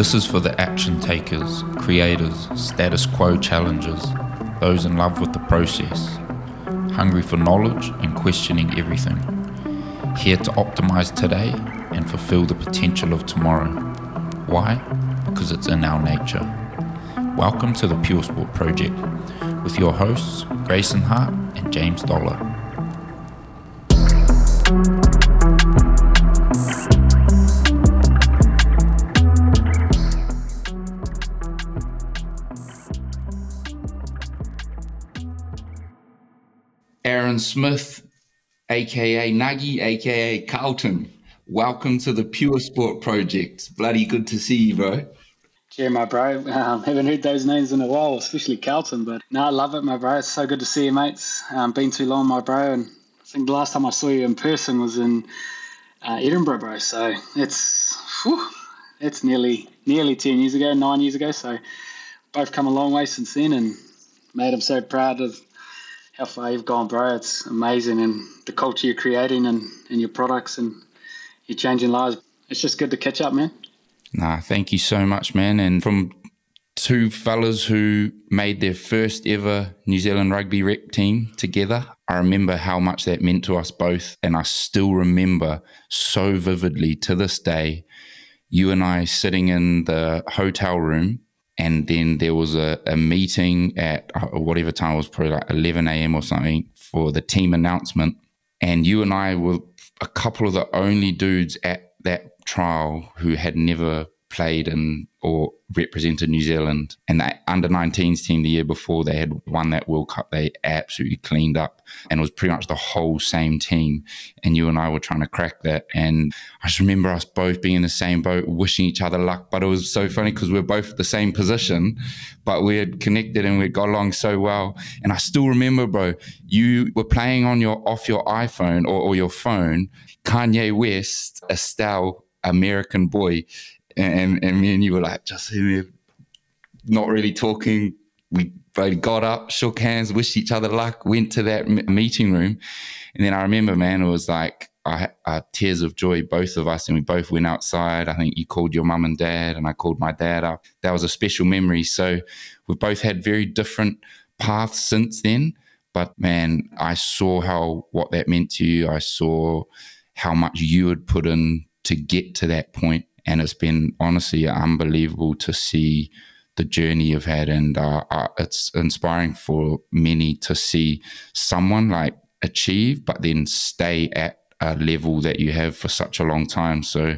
This is for the action takers, creators, status quo challengers, those in love with the process, hungry for knowledge and questioning everything, here to optimize today and fulfill the potential of tomorrow. Why? Because it's in our nature. Welcome to the Puresport Project with your hosts, Grayson Hart and James Dollar. Smith, aka Nuggy, aka Carlton. Welcome to the Puresport Project. Bloody good to see you, bro. Yeah, my bro. Um, haven't heard those names in a while, especially Carlton. But no, I love it, my bro. It's so good to see you, mates. Um, been too long, my bro. And I think the last time I saw you in person was in uh, Edinburgh, bro. So it's whew, it's nearly nearly ten years ago, nine years ago. So both come a long way since then, and mate, I'm so proud of how far you've gone, bro. It's amazing, and the culture you're creating, and, and your products, and you're changing lives. It's just good to catch up, man. Nah, thank you so much, man. And from two fellas who made their first ever New Zealand rugby rep team together. I remember how much that meant to us both. And I still remember so vividly to this day, you and I sitting in the hotel room. And then there was a, a meeting at uh, whatever time it was, probably like 11 a.m. or something for the team announcement. And you and I were a couple of the only dudes at that trial who had never played in or represented New Zealand. And that under 19s team the year before, they had won that World Cup. They absolutely cleaned up and it was pretty much the whole same team. And you and I were trying to crack that. And I just remember us both being in the same boat, wishing each other luck. But it was so funny because we are both the same position, but we had connected and we got along so well. And I still remember, bro, you were playing on your off your iPhone or, or your phone, Kanye West, Estelle, American boy and and me and you were like just not really talking. We both got up, shook hands, wished each other luck, went to that m- meeting room, and then I remember, man, it was like I, uh, tears of joy, both of us, and we both went outside. I think you called your mum and dad, and I called my dad up. That was a special memory. So we've both had very different paths since then. But man, I saw how what that meant to you. I saw how much you had put in to get to that point and it's been honestly unbelievable to see the journey you've had. And uh, uh, it's inspiring for many to see someone like achieve but then stay at a level that you have for such a long time. So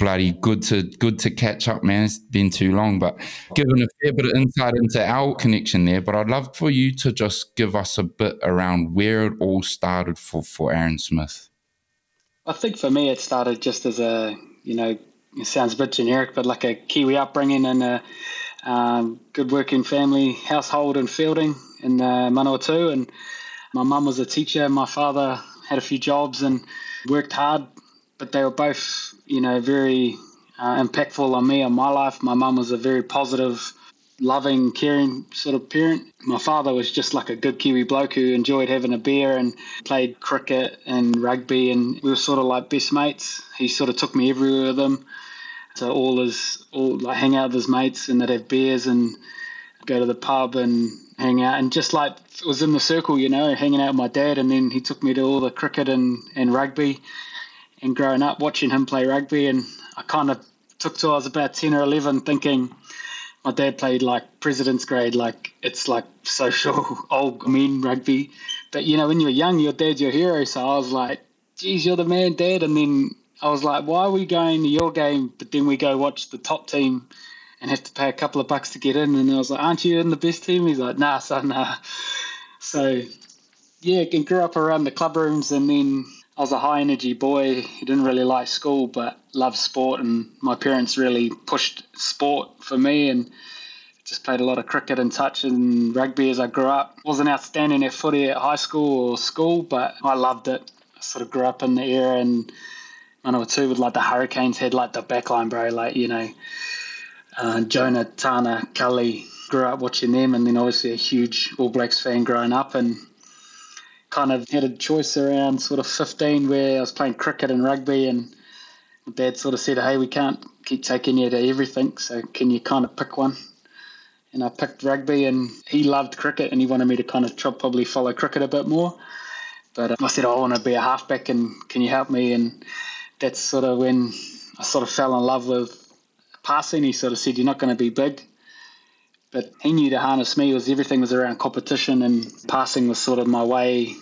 bloody good to good to catch up man. It's been too long but given a fair bit of insight into our connection there but i'd love for you to just give us a bit around where it all started for for aaron smith. I think for me it started just as a you know it sounds a bit generic, but like a Kiwi upbringing and a um, good working family household in Feilding in uh, Manawatu. And my mum was a teacher. My father had a few jobs and worked hard, but they were both, you know, very uh, impactful on me and my life. My mum was a very positive, loving, caring sort of parent. My father was just like a good Kiwi bloke who enjoyed having a beer and played cricket and rugby, and we were sort of like best mates. He sort of took me everywhere with him to all his all like hang out with his mates and they'd have beers and go to the pub and hang out and just like was in the circle, you know, hanging out with my dad and then he took me to all the cricket and, and rugby and growing up watching him play rugby and I kind of took to I was about ten or eleven thinking my dad played like president's grade, like it's like social old men rugby. But you know, when you're young, your dad's your hero. So I was like, geez, you're the man, dad. And then I was like, why are we going to your game, but then we go watch the top team and have to pay a couple of bucks to get in? And I was like, aren't you in the best team? He's like, nah, son, nah. So, yeah, and grew up around the club rooms. And then I was a high energy boy. He didn't really like school, but loved sport. And my parents really pushed sport for me. And just played a lot of cricket and touch and rugby as I grew up. Wasn't outstanding at footy at high school or school, but I loved it. I sort of grew up in the era and Manawatu with like the Hurricanes had like the backline, bro. Like you know, uh, Jonah, Tana, Cully. Grew up watching them, and then obviously a huge All Blacks fan growing up, and kind of had a choice around sort of 15 where I was playing cricket and rugby, and my dad sort of said, "Hey, we can't keep taking you to everything. So can you kind of pick one? And I picked rugby, and he loved cricket, and he wanted me to kind of probably follow cricket a bit more. But um, I said, oh, I want to be a halfback, and can you help me? And that's sort of when I sort of fell in love with passing. He sort of said, you're not going to be big. But he knew to harness me was everything was around competition, and passing was sort of my way,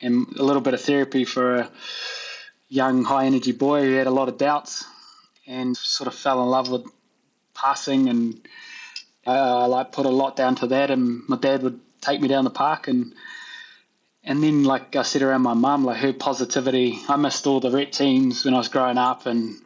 and a little bit of therapy for a young, high energy boy who had a lot of doubts, and sort of fell in love with passing and uh, like put a lot down to that. And my dad would take me down the park and and then like I said around my mum, like her positivity. I missed all the rep teams when I was growing up and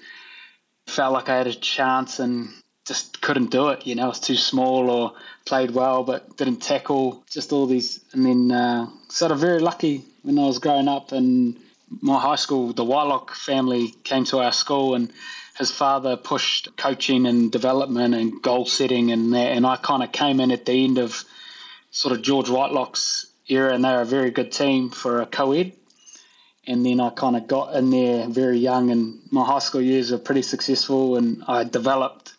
felt like I had a chance and just couldn't do it. You know, I was too small or played well but didn't tackle. Just all these, and then uh, sort of very lucky when I was growing up and my high school, the Whitelock family came to our school and his father pushed coaching and development and goal setting and that. And I kind of came in at the end of sort of George Whitelock's era, and they're a very good team for a co-ed. And then I kind of got in there very young, and my high school years were pretty successful, and I developed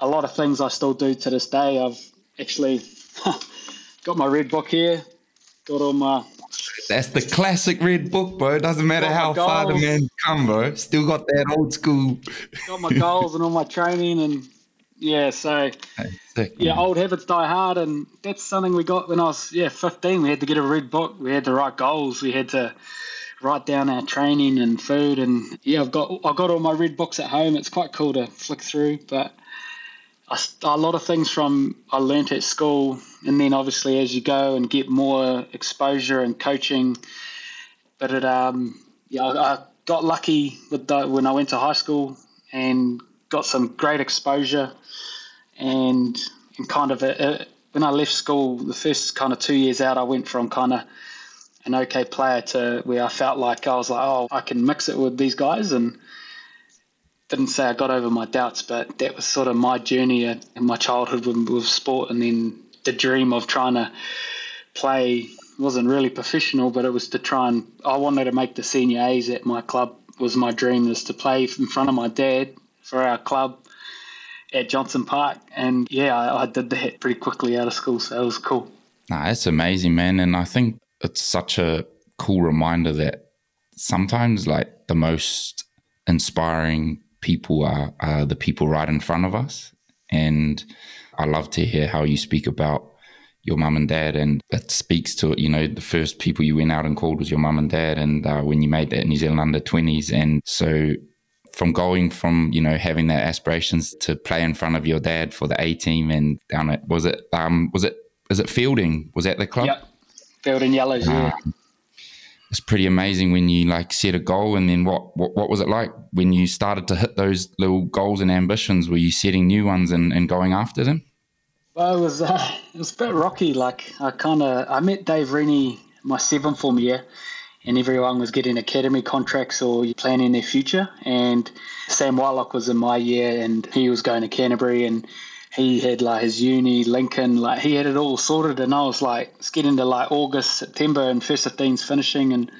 a lot of things I still do to this day. I've actually got my red book here, got all my that's the classic red book, bro. It doesn't matter how far the man come, bro. Still got that old school. got my goals and all my training, and yeah, so sick, yeah, old habits die hard, and that's something we got when I was yeah 15. We had to get a red book. We had to write goals. We had to write down our training and food, and yeah, I've got I've got all my red books at home. It's quite cool to flick through, but a lot of things from I learnt at school, and then obviously as you go and get more exposure and coaching. But it, um, yeah, I, I got lucky with the, when I went to high school and got some great exposure, and and kind of a, a, when I left school, the first kind of two years out, I went from kind of an okay player to where I felt like I was like, oh, I can mix it with these guys and didn't say I got over my doubts, but that was sort of my journey in my childhood with, with sport, and then the dream of trying to play wasn't really professional, but it was to try and I wanted to make the senior A's at my club was my dream was to play in front of my dad for our club at Johnson Park, and yeah, I, I did that pretty quickly out of school, so it was cool. Nah, that's amazing, man, and I think it's such a cool reminder that sometimes like the most inspiring people are, are the people right in front of us. And I love to hear how you speak about your mum and dad, and it speaks to you know the first people you went out and called was your mum and dad, and uh, when you made that New Zealand under twenties, and so from going from you know having that aspirations to play in front of your dad for the A team and down at was it um was it is it Feilding was that the club? Yep, Feilding Yellows. yeah. It's pretty amazing when you like set a goal and then what, what what was it like when you started to hit those little goals and ambitions? Were you setting new ones and, and going after them? Well it was uh, it was a bit rocky like i kind of i met dave rennie my seventh form year and everyone was getting academy contracts or planning their future. And sam whitelock was in my year and he was going to canterbury and he had like his uni, Lincoln, like he had it all sorted, and I was like, it's getting to like August, September, and first 15's finishing, and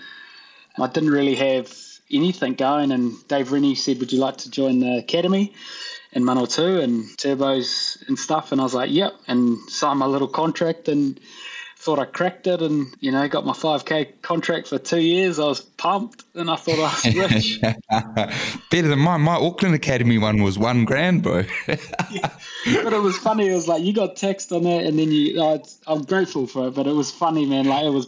I didn't really have anything going. And Dave Rennie said, "Would you like to join the academy?" in Manawatu and turbos and stuff, and I was like, "Yep," and signed my little contract and thought I cracked it and, you know, got my 5K contract for two years. I was pumped and I thought I was rich. Better than mine. My Auckland Academy one was one grand, bro. yeah. But it was funny. It was like you got text on that and then you, oh, I'm grateful for it, but it was funny, man. Like it was.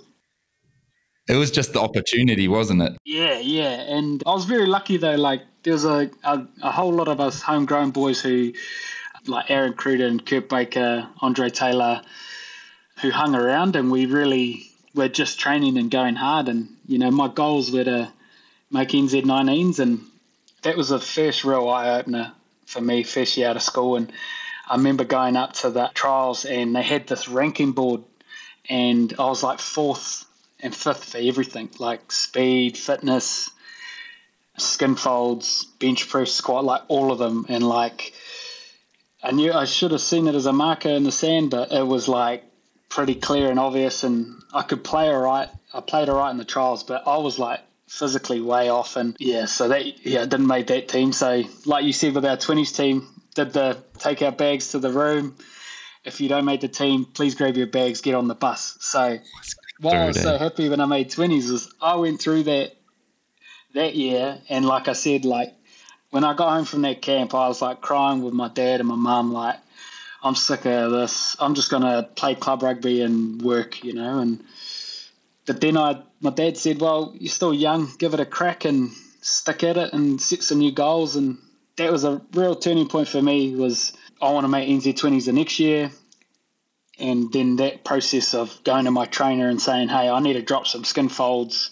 It was just the opportunity, wasn't it? Yeah, yeah. And I was very lucky though. Like there's a, a, a whole lot of us homegrown boys who, like Aaron Cruden, Kurt Baker, Andre Taylor, who hung around, and we really were just training and going hard. And you know, my goals were to make NZ19s, and that was the first real eye opener for me, first year out of school. And I remember going up to the trials, and they had this ranking board, and I was like fourth and fifth for everything, like speed, fitness, skin folds, bench press, squat, like all of them, and like. I knew I should have seen it as a marker in the sand, but it was like pretty clear and obvious, and I could play all right. I played all right in the trials, but I was like physically way off, and yeah, so that yeah I didn't make that team. So like you said with our twenties team, did the take our bags to the room. If you don't make the team, please grab your bags, get on the bus. So why I was so happy when I made twenties was I went through that that year, and like I said, like when I got home from that camp, I was like crying with my dad and my mum, like I'm sick of this. I'm just gonna play club rugby and work, you know. And but then I, my dad said, "Well, you're still young. Give it a crack and stick at it and set some new goals." And that was a real turning point for me. Was I want to make NZ20s the next year, and then that process of going to my trainer and saying, "Hey, I need to drop some skin folds."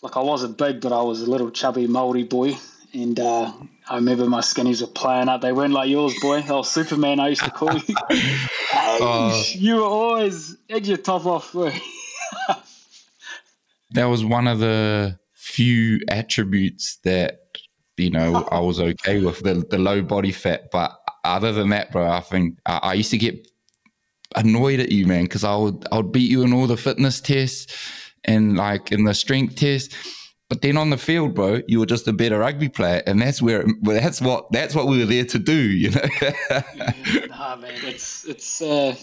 Like I wasn't big, but I was a little chubby Maori boy, and uh, I remember my skinnies were playing up. They weren't like yours, boy. Oh, Superman, I used to call you. uh, you were always edge your top off. that was one of the few attributes that you know I was okay with the the low body fat. But other than that, bro, I think I, I used to get annoyed at you, man, because I would I would beat you in all the fitness tests and like in the strength tests but then on the field, bro, you were just a better rugby player, and that's where that's what that's what we were there to do, you know. nah, man, it's it's uh,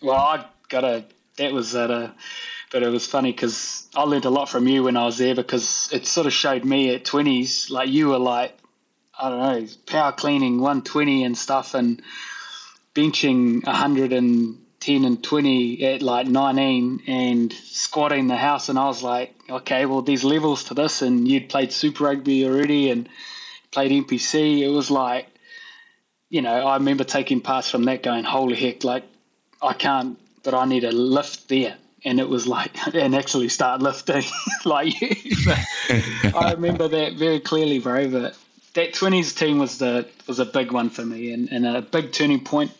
well, I got a that was at a, but it was funny because I learned a lot from you when I was there because it sort of showed me at twenties, like you were like, I don't know, power cleaning one twenty and stuff, and benching hundred and 10 and 20 at like 19 and squatting the house. And I was like, okay, well, there's levels to this. And you'd played Super Rugby already and played NPC. It was like, you know, I remember taking parts from that going, holy heck, like, I can't, but I need a lift there. And it was like, and actually start lifting like you. I remember that very clearly, bro. But that 20s team was the was a big one for me and, and a big turning point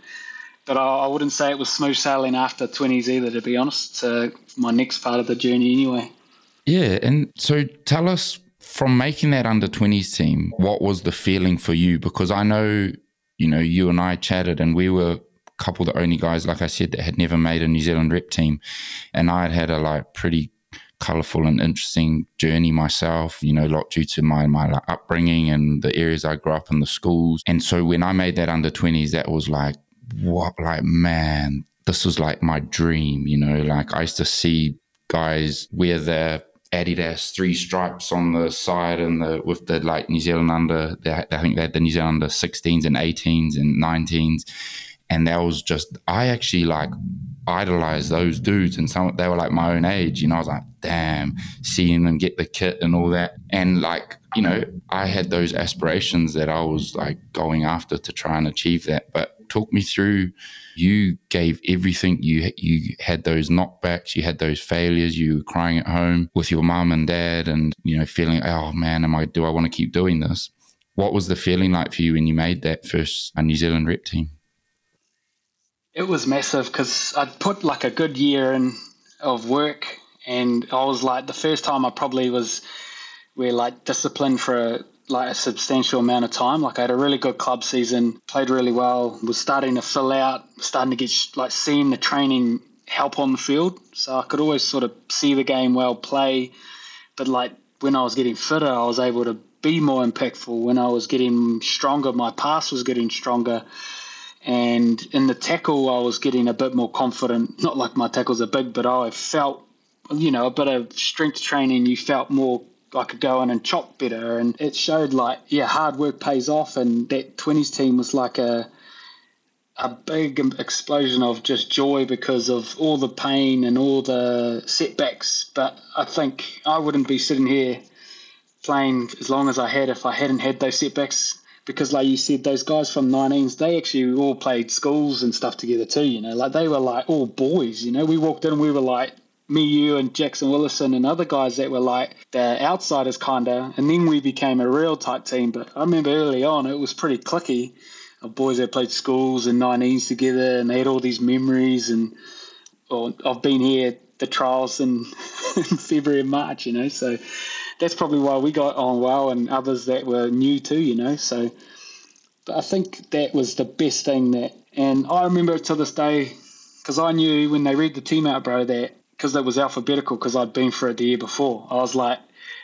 but I, I, wouldn't say it was smooth sailing after 20s either, to be honest. So my next part of the journey, anyway. Yeah. And so tell us from making that under 20s team, what was the feeling for you? Because I know, you know, you and I chatted and we were a couple of the only guys, like I said, that had never made a New Zealand rep team. And I had had a like pretty colorful and interesting journey myself, you know, a lot due to my, my upbringing and the areas I grew up in, the schools. And so when I made that under 20s, that was like, what like man this was like my dream you know? Like i used to see guys wear their adidas three stripes on the side and the with the like new zealand under i think they had the new zealand under 16s and 18s and 19s and that was just i actually like idolized those dudes and some they were like my own age you know? I was like damn seeing them get the kit and all that. And like you know i had those aspirations that i was like going after to try and achieve that. But talk me through. You gave everything. You you had those knockbacks. You had those failures. You were crying at home with your mum and dad, and you know feeling, oh man, am I? Do I want to keep doing this? What was the feeling like for you when you made that first uh, New Zealand rep team? It was massive because I'd put like a good year in of work, and I was like the first time I probably was we're like disciplined for a like a substantial amount of time. Like I had a really good club season, played really well, was starting to fill out, starting to get like seeing the training help on the field. So I could always sort of see the game well, play, but like when I was getting fitter, I was able to be more impactful. When I was getting stronger, my pass was getting stronger. And in the tackle, I was getting a bit more confident. Not like my tackles are big, but I felt, you know, a bit of strength training. You felt more I could go in and chop better. And it showed like, yeah, hard work pays off. And that 20s team was like a, a big explosion of just joy because of all the pain and all the setbacks. But I think I wouldn't be sitting here playing as long as I had if I hadn't had those setbacks. Because, like you said, those guys from 19s, they actually all played schools and stuff together too. You know, like they were like all boys. You know, we walked in and we were like me, you, and Jackson Willison and other guys that were like the outsiders, kinda. And then we became a real tight team. But I remember early on, it was pretty cliquey of boys that played schools and 19s together, and they had all these memories. And well, I've been here the trials in, in February and March, you know. So that's probably why we got on well, and others that were new too, you know. So, but I think that was the best thing that, and I remember it to this day because I knew when they read the team out, bro, that because it was alphabetical because I'd been for it the year before. I was like,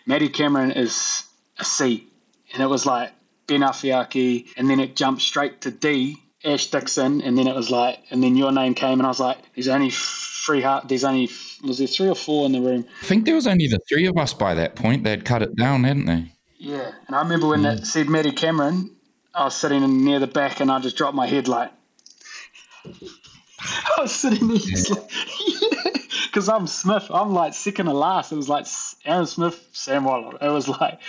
Matty Cameron is a C, and it was like Ben Afeaki, and then it jumped straight to D, Ash Dixon, and then it was like, and then your name came, and I was like, there's only three, there's only was there three or four in the room? I think there was only the three of us by that point. They'd cut it down, hadn't they? Yeah, and I remember when mm. that said Matty Cameron, I was sitting near the back, and I just dropped my head like. I was sitting there just yeah. like, because I'm Smith. I'm like second to last. It was like Aaron Smith, Sam Waller. It was like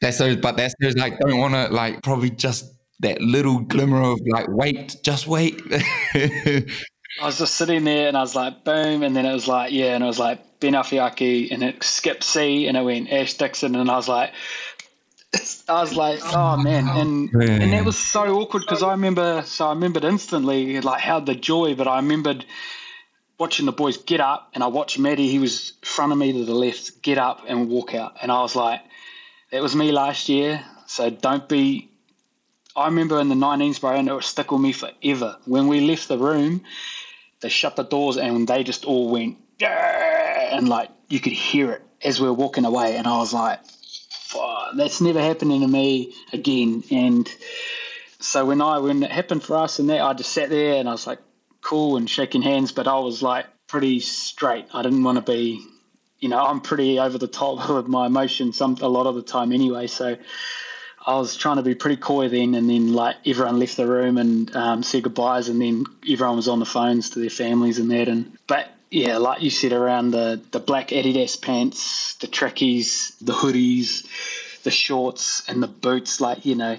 that's those, but that's those like don't want to like probably just that little glimmer of like wait, just wait. I was just sitting there and I was like boom, and then it was like yeah, and it was like Ben Afeaki, and it skipped C, and it went Ash Dixon, and I was like. I was like, oh man, and yeah. and that was so awkward because I remember, so I remembered instantly like how the joy, but I remembered watching the boys get up, and I watched Matty. He was front of me to the left, get up and walk out, and I was like, that was me last year. So don't be. I remember in the 19s, bro, and it would stick with me forever. When we left the room, they shut the doors and they just all went, and like you could hear it as we were walking away. And I was like, that's never happening to me again. And so when I when it happened for us and that, I just sat there and I was like cool and shaking hands, but I was like pretty straight. I didn't want to be you know, I'm pretty over the top with my emotions some a lot of the time anyway. So I was trying to be pretty coy then, and then like everyone left the room and um, said goodbyes, and then everyone was on the phones to their families and that. And but yeah, like you said, around the the black Adidas pants, the trackies, the hoodies, the shorts, and the boots. Like you know,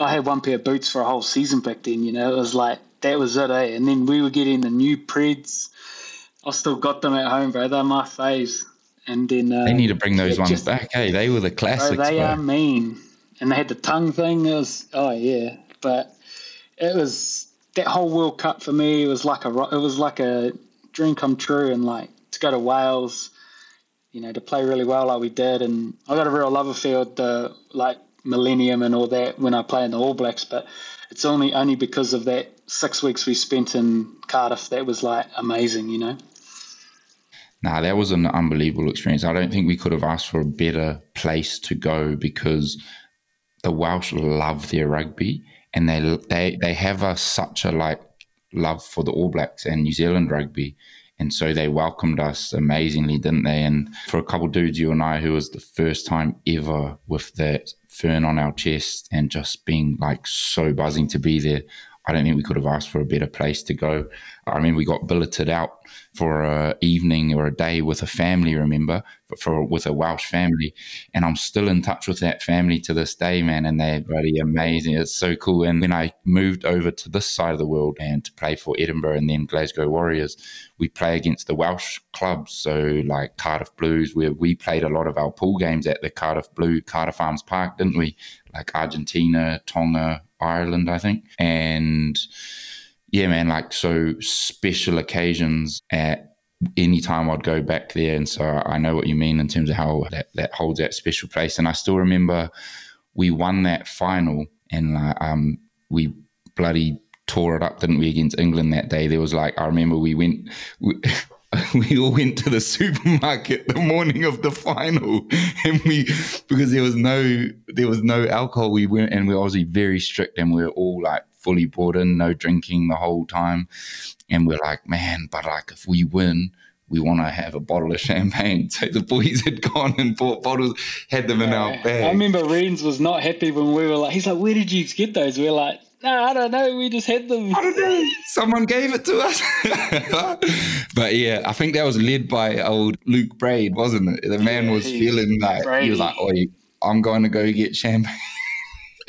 I had one pair of boots for a whole season back then. You know, it was like that was it, eh? And then we were getting the new Preds. I still got them at home, bro. They're my faves. And then uh, they need to bring those ones just, back. Hey, they were the classics. Bro, they bro. are mean, and they had the tongue thing. It was oh yeah, but it was that whole World Cup for me. It was like a it was like a dream come true, and like to go to Wales, you know, to play really well like we did, and I got a real love affair with the like Millennium and all that when I play in the All Blacks, but it's only only because of that six weeks we spent in Cardiff that was like amazing, you know. Nah, that was an unbelievable experience. I don't think we could have asked for a better place to go because the Welsh love their rugby and they they they have a, such a like love for the All Blacks and New Zealand rugby. And so they welcomed us amazingly, didn't they? And for a couple dudes, you and I, who was the first time ever with that fern on our chest and just being like so buzzing to be there, I don't think we could have asked for a better place to go. I mean, we got billeted out for a evening or a day with a family, remember, for, for with a Welsh family, and I'm still in touch with that family to this day, man. And they're really amazing. It's so cool. And when I moved over to this side of the world and to play for Edinburgh and then Glasgow Warriors, we play against the Welsh clubs, so like Cardiff Blues, where we played a lot of our pool games at the Cardiff Blue Cardiff Arms Park, didn't we? Like Argentina, Tonga, Ireland, I think, and yeah, man, like so special occasions at any time I'd go back there. And so I know what you mean in terms of how that, that holds that special place. And I still remember we won that final and like, um, we bloody tore it up, didn't we, against England that day? There was like, I remember we went, we, we all went to the supermarket the morning of the final and we because there was no there was no alcohol we went and we were obviously very strict and we were all like fully brought in, no drinking the whole time. And we're like, man, but like if we win, we want to have a bottle of champagne. So the boys had gone and bought bottles, had them in our bag. I remember Reens was not happy when we were like, he's like, where did you get those? We are like, no, I don't know. We just had them. I don't know. Someone gave it to us. but yeah, I think that was led by old Luke Braid, wasn't it? The man yeah, was feeling like, Brady. he was like, oh, I'm going to go get champagne.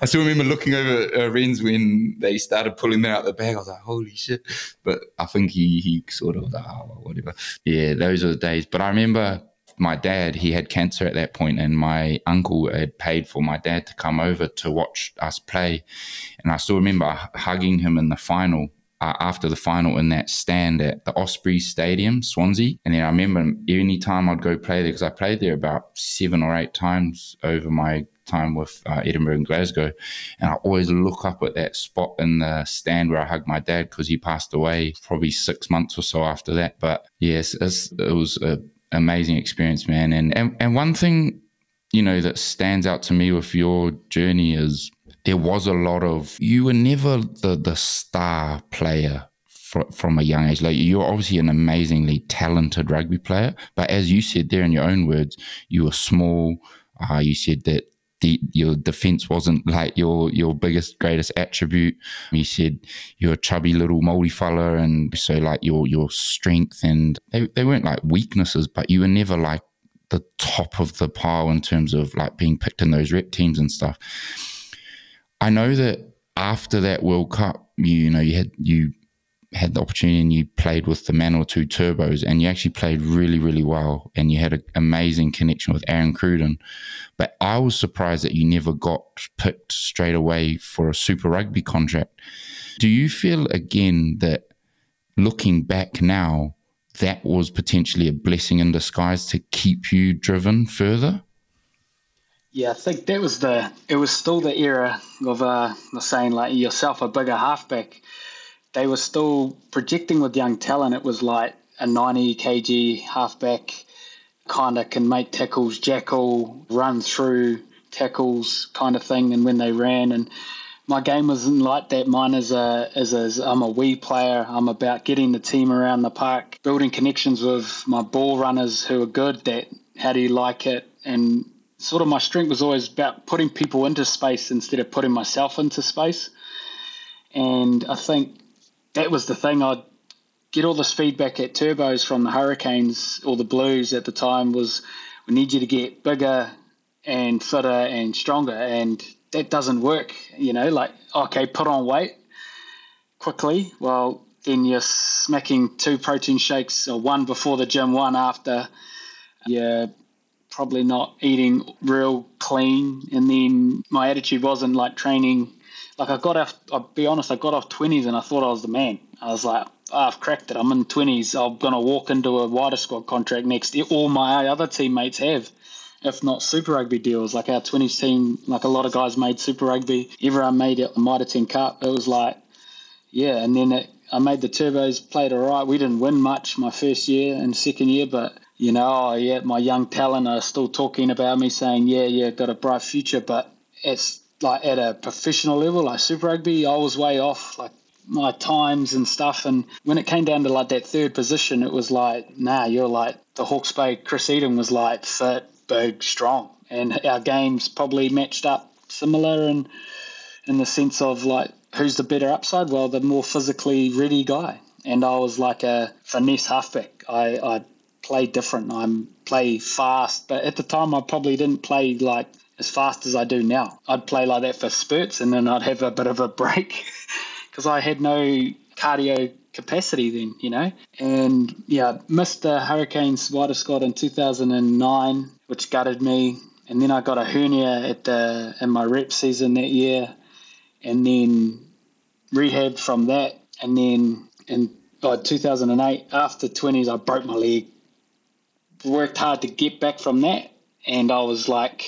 I still remember looking over uh, Renz when they started pulling that out the bag. I was like, holy shit. But I think he, he sort of was like, oh, whatever. Yeah, those are the days. But I remember my dad, he had cancer at that point, and my uncle had paid for my dad to come over to watch us play. And I still remember hugging him in the final uh, after the final in that stand at the Osprey Stadium, Swansea. And then I remember any time I'd go play there, because I played there about seven or eight times over my time with uh, Edinburgh and Glasgow. And I always look up at that spot in the stand where I hugged my dad because he passed away probably six months or so after that. But yes, it was an amazing experience, man. And, and, and one thing, you know, that stands out to me with your journey is there was a lot of, you were never the, the star player from a young age. Like you're obviously an amazingly talented rugby player, but as you said there in your own words, you were small. Uh, you said that your defense wasn't like your your biggest greatest attribute. You said you're a chubby little Māori fella, and so like your your strength and they, they weren't like weaknesses, but you were never like the top of the pile in terms of like being picked in those rep teams and stuff. I know that after that World Cup, you, you know, you had you had the opportunity and you played with the Manawatu Turbos and you actually played really, really well and you had an amazing connection with Aaron Cruden. But I was surprised that you never got picked straight away for a Super Rugby contract. Do you feel again that looking back now, that was potentially a blessing in disguise to keep you driven further? Yeah, I think that was the. It was still the era of uh, saying like yourself a bigger halfback they were still projecting with young talent. It was like a 90 kg halfback kind of can make tackles, jackal, run through tackles kind of thing. And when they ran, and my game wasn't like that. Mine is a is a I'm a wee player. I'm about getting the team around the park, building connections with my ball runners who are good. That how do you like it? And sort of my strength was always about putting people into space instead of putting myself into space. And I think that was the thing. I'd get all this feedback at turbos from the Hurricanes or the Blues at the time was we need you to get bigger and fitter and stronger, and that doesn't work. You know, like okay, put on weight quickly. Well, then you're smacking two protein shakes, or one before the gym, one after. You're probably not eating real clean, and then my attitude wasn't like training like I got off. I'll be honest, I got off twenties and I thought I was the man. I was like, oh, I've cracked it. I'm in twenties. I'm gonna walk into a wider squad contract next. All my other teammates have, if not Super Rugby deals. Like our twenties team, like a lot of guys made Super Rugby. Everyone made it. The Mitre Ten Cup. It was like, yeah. And then it, I made the turbos. Played all right. We didn't win much my first year and second year, but you know, oh, yeah, my young talent are still talking about me, saying, yeah, yeah, got a bright future, but it's like at a professional level, like Super Rugby, I was way off. Like my times and stuff. And when it came down to like that third position, it was like, nah, you're like the Hawke's Bay. Chris Eden was like fit, big, strong, and our games probably matched up similar and in the sense of like who's the better upside? Well, the more physically ready guy. And I was like a finesse halfback. I I play different. I'm play fast, but at the time I probably didn't play like as fast as I do now. I'd play like that for spurts and then I'd have a bit of a break because I had no cardio capacity then, you know. And yeah, missed the Hurricanes wider squad in 2009, which gutted me. And then I got a hernia at the in my rep season that year, and then rehab from that. And then in oh, 2008, after 20s, I broke my leg. Worked hard to get back from that, and I was like,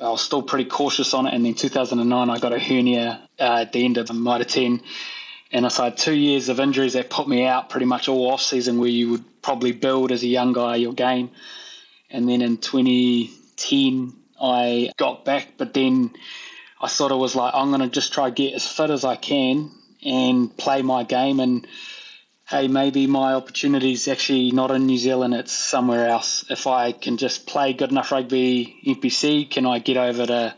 I was still pretty cautious on it. And then 2009, I got a hernia uh, at the end of the Mitre 10. And I had two years of injuries that put me out pretty much all off season where you would probably build as a young guy your game. And then in 2010, I got back, but then I sort of was like, I'm going to just try get as fit as I can and play my game. And hey, maybe my opportunity is actually not in New Zealand, it's somewhere else. If I can just play good enough rugby NPC, can I get over to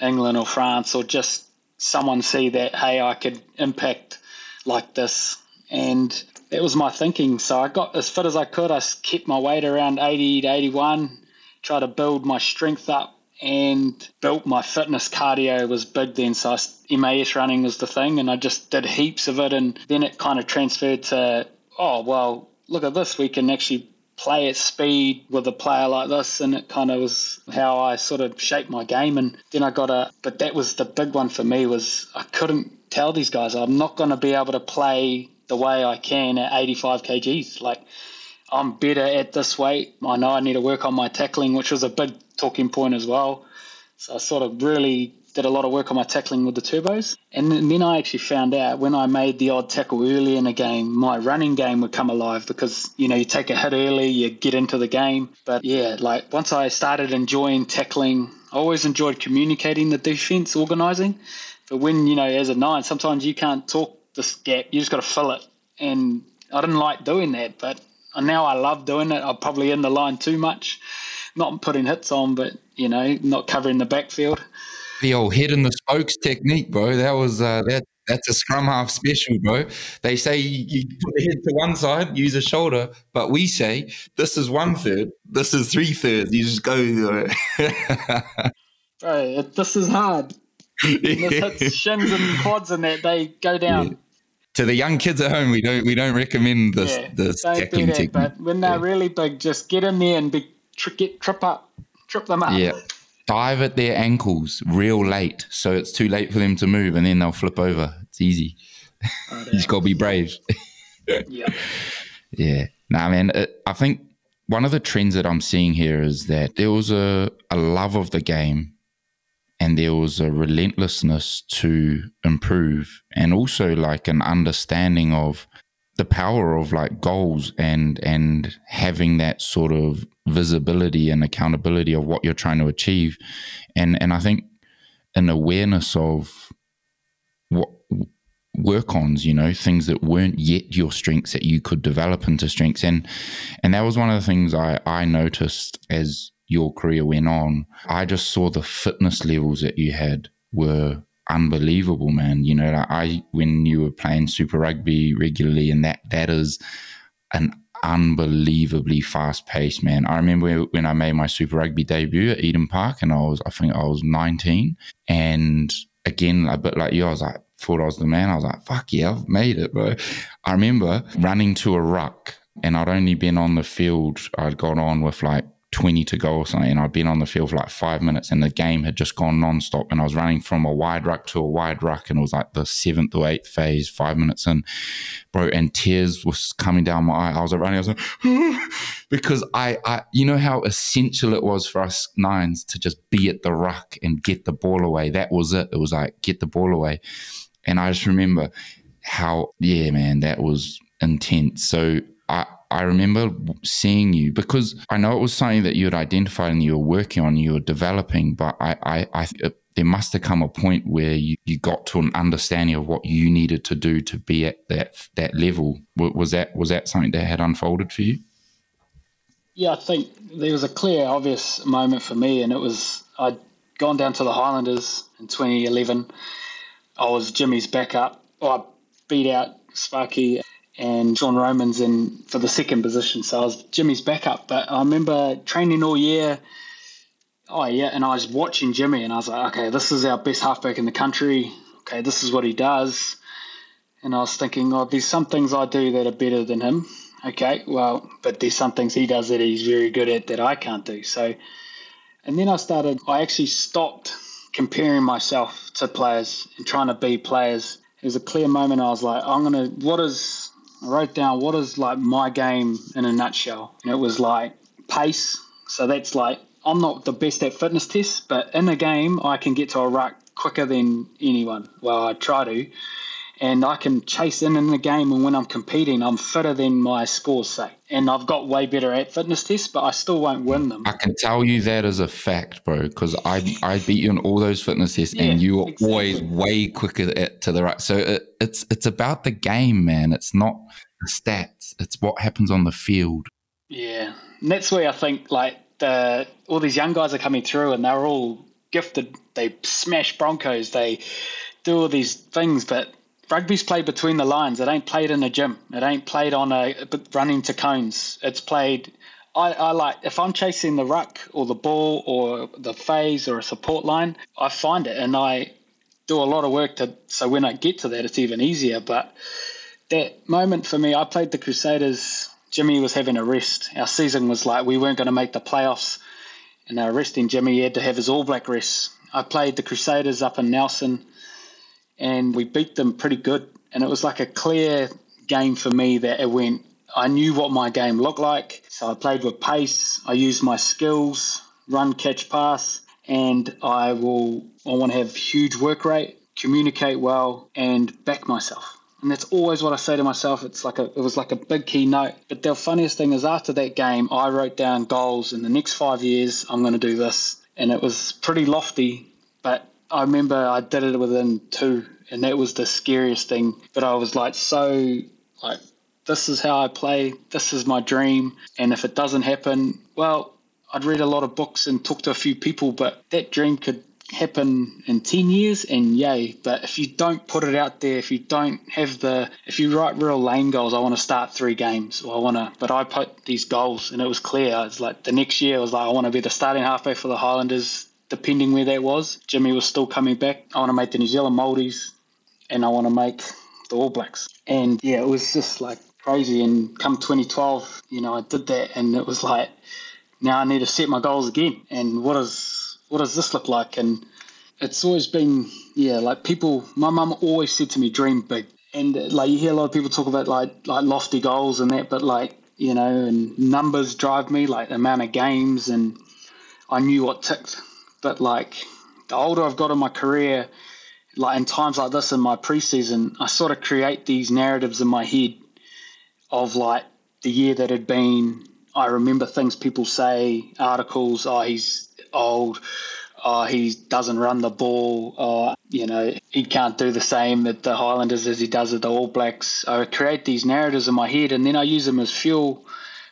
England or France or just someone see that, hey, I could impact like this? And that was my thinking. So I got as fit as I could. I kept my weight around 80 to 81, try to build my strength up and built my fitness cardio was big then so I, MAS running was the thing and I just did heaps of it and then it kind of transferred to oh well look at this we can actually play at speed with a player like this and it kind of was how I sort of shaped my game and then I got a but that was the big one for me was I couldn't tell these guys I'm not going to be able to play the way I can at 85 kgs like I'm better at this weight I know I need to work on my tackling which was a big talking point as well. So I sort of really did a lot of work on my tackling with the turbos. And then I actually found out when I made the odd tackle early in a game, my running game would come alive because, you know, you take a hit early, you get into the game. But yeah, like once I started enjoying tackling, I always enjoyed communicating the defense, organizing. But when, you know, as a nine, sometimes you can't talk this gap, you just got to fill it. And I didn't like doing that, but now I love doing it. I'm probably in the line too much, not putting hits on, but, you know, not covering the backfield. The old head in the spokes technique, bro. That was uh, that. That's a scrum half special, bro. They say you, you put the head to one side, use a shoulder, but we say this is one third, this is three thirds. You just go. bro, this is hard. this hits shins and quads, and that they go down. Yeah to the young kids at home, we don't we don't recommend this yeah, this tackling technique. But when they're yeah. really big, just get in there and be, tri- get trip up, trip them up. Yeah, dive at their ankles real late, so it's too late for them to move, and then they'll flip over. It's easy. Oh, you just got to be brave. yeah. Yeah. Nah, man. It, I think one of the trends that I'm seeing here is that there was a, a love of the game and there was a relentlessness to improve and also like an understanding of the power of like goals and and having that sort of visibility and accountability of what you're trying to achieve. And and I think an awareness of what work ons you know things that weren't yet your strengths that you could develop into strengths. And and that was one of the things I I noticed as your career went on. I just saw the fitness levels that you had were unbelievable, man. You know, like I when you were playing Super Rugby regularly, and that that is an unbelievably fast pace, man. I remember when I made my Super Rugby debut at Eden Park, and I was I think I was 19, and again, a bit like you, I was like thought I was the man. I was like, fuck yeah, I've made it, bro. I remember running to a ruck, and I'd only been on the field. I'd got on with like 20 to go or something. And I'd been on the field for like five minutes and the game had just gone non-stop. And I was running from a wide ruck to a wide ruck. And it was like the seventh or eighth phase, five minutes in, bro. And tears was coming down my eye. I was running. I was like, because I, I, you know how essential it was for us nines to just be at the ruck and get the ball away. That was it. It was like, get the ball away. And I just remember how, yeah, man, that was intense. So I, I remember seeing you because I know it was something that you had identified and you were working on, you were developing, but I, I, I there must have come a point where you, you got to an understanding of what you needed to do to be at that that level. Was that was that something that had unfolded for you? Yeah, I think there was a clear, obvious moment for me, and it was I'd gone down to the Highlanders in 2011. I was Jimmy's backup. I beat out Sparky and John Romans in for the second position. So I was Jimmy's backup. But I remember training all year. Oh yeah, and I was watching Jimmy, and I was like, okay, this is our best halfback in the country. Okay, this is what he does. And I was thinking, oh, there's some things I do that are better than him. Okay, well, but there's some things he does that he's very good at that I can't do. So, and then I started. I actually stopped comparing myself to players and trying to be players. It was a clear moment. I was like, I'm gonna. What is I wrote down what is like my game in a nutshell. And it was like pace. So that's like I'm not the best at fitness tests, but in a game I can get to a ruck quicker than anyone. Well, I try to. And I can chase in in the game, and when I'm competing, I'm fitter than my scores say. And I've got way better at fitness tests, but I still won't win them. I can tell you that as a fact, bro, because I I beat you in all those fitness tests, yeah, and you are exactly. always way quicker at, to the right. So it, it's it's about the game, man. It's not the stats. It's what happens on the field. Yeah, and that's where I think like the all these young guys are coming through, and they're all gifted. They smash Broncos. They do all these things, but rugby's played between the lines. It ain't played in a gym. It ain't played on a running to cones. It's played. I, I like if I'm chasing the ruck or the ball or the phase or a support line, I find it and I do a lot of work to so when I get to that, it's even easier. But that moment for me, I played the Crusaders. Jimmy was having a rest. Our season was like we weren't going to make the playoffs, and were resting Jimmy. Had to have his All Black rest. I played the Crusaders up in Nelson, and we beat them pretty good. And it was like a clear game for me that it went. I knew what my game looked like, so I played with pace. I used my skills, run, catch, pass, and I will I want to have huge work rate, communicate well, and back myself. And that's always what I say to myself. It's like a, it was like a big keynote. But the funniest thing is after that game, I wrote down goals in the next five years. I'm going to do this, and it was pretty lofty. But I remember I did it within two, and that was the scariest thing. But I was like so like this is how I play. This is my dream. And if it doesn't happen, well, I'd read a lot of books and talk to a few people, but that dream could happen in 10 years and yay but if you don't put it out there if you don't have the if you write real lane goals i want to start three games or i want to but i put these goals and it was clear it's like the next year I was like i want to be the starting halfback for the highlanders depending where that was jimmy was still coming back i want to make the new zealand Maoris and i want to make the all blacks and yeah it was just like crazy and come 2012 you know i did that and it was like now i need to set my goals again and what is what does this look like? And it's always been, yeah, like people, my mum always said to me, dream big. And like you hear a lot of people talk about like like lofty goals and that, but like you know, and numbers drive me, like the amount of games, and I knew what ticked. But like the older I've got in my career, like in times like this in my preseason, I sort of create these narratives in my head of like the year that had been. I remember things people say, articles. Oh, he's old. Oh, he doesn't run the ball. Oh, you know, he can't do the same at the Highlanders as he does at the All Blacks. I create these narratives in my head and then I use them as fuel.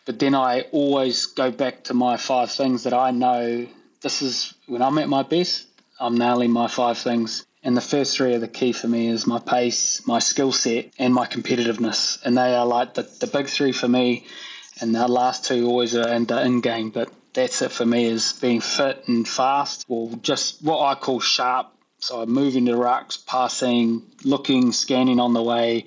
But then I always go back to my five things that I know. This is when I'm at my best, I'm nailing my five things. And the first three are the key for me is my pace, my skill set, and my competitiveness. And they are like the, the big three for me. And the last two always are in the in game. But that's it for me is being fit and fast or just what I call sharp. So I'm moving the rucks, passing, looking, scanning on the way,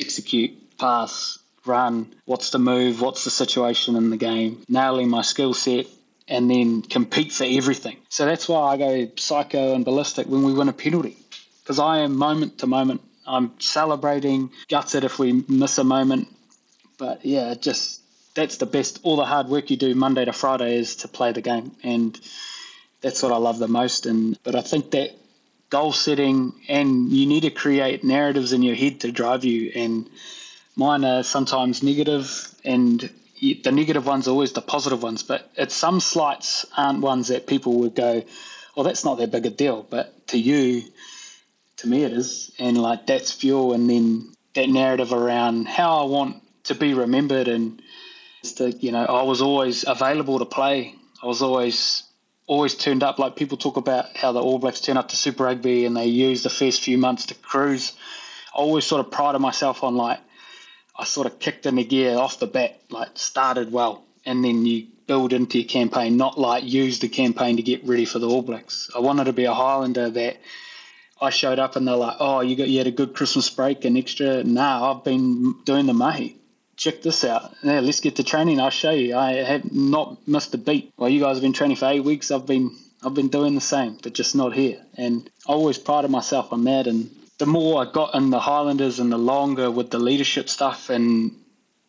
execute, pass, run, what's the move, what's the situation in the game, nailing my skill set, and then compete for everything. So that's why I go psycho and ballistic when we win a penalty because I am moment to moment. I'm celebrating, gutted if we miss a moment. But yeah, just that's the best. All the hard work you do Monday to Friday is to play the game, and that's what I love the most. And but I think that goal setting and you need to create narratives in your head to drive you. And mine are sometimes negative, and the negative ones are always the positive ones. But it's some slights aren't ones that people would go, "Well, that's not that big a deal," but to you. To me, it is, and like that's fuel, and then that narrative around how I want to be remembered and you know I was always available to play. I was always always turned up. Like people talk about how the All Blacks turn up to Super Rugby and they use the first few months to cruise. I always sort of prided myself on like I sort of kicked in the gear off the bat, like started well, and then you build into your campaign, not like use the campaign to get ready for the All Blacks. I wanted to be a Highlander that I showed up and they're like, "Oh, you got you had a good Christmas break and extra." Nah, I've been doing the mahi check this out. Yeah, let's get to training. I'll show you. I have not missed a beat. While you guys have been training for eight weeks, I've been I've been doing the same, but just not here. And I always prided myself on that. And the more I got in the Highlanders and the longer with the leadership stuff and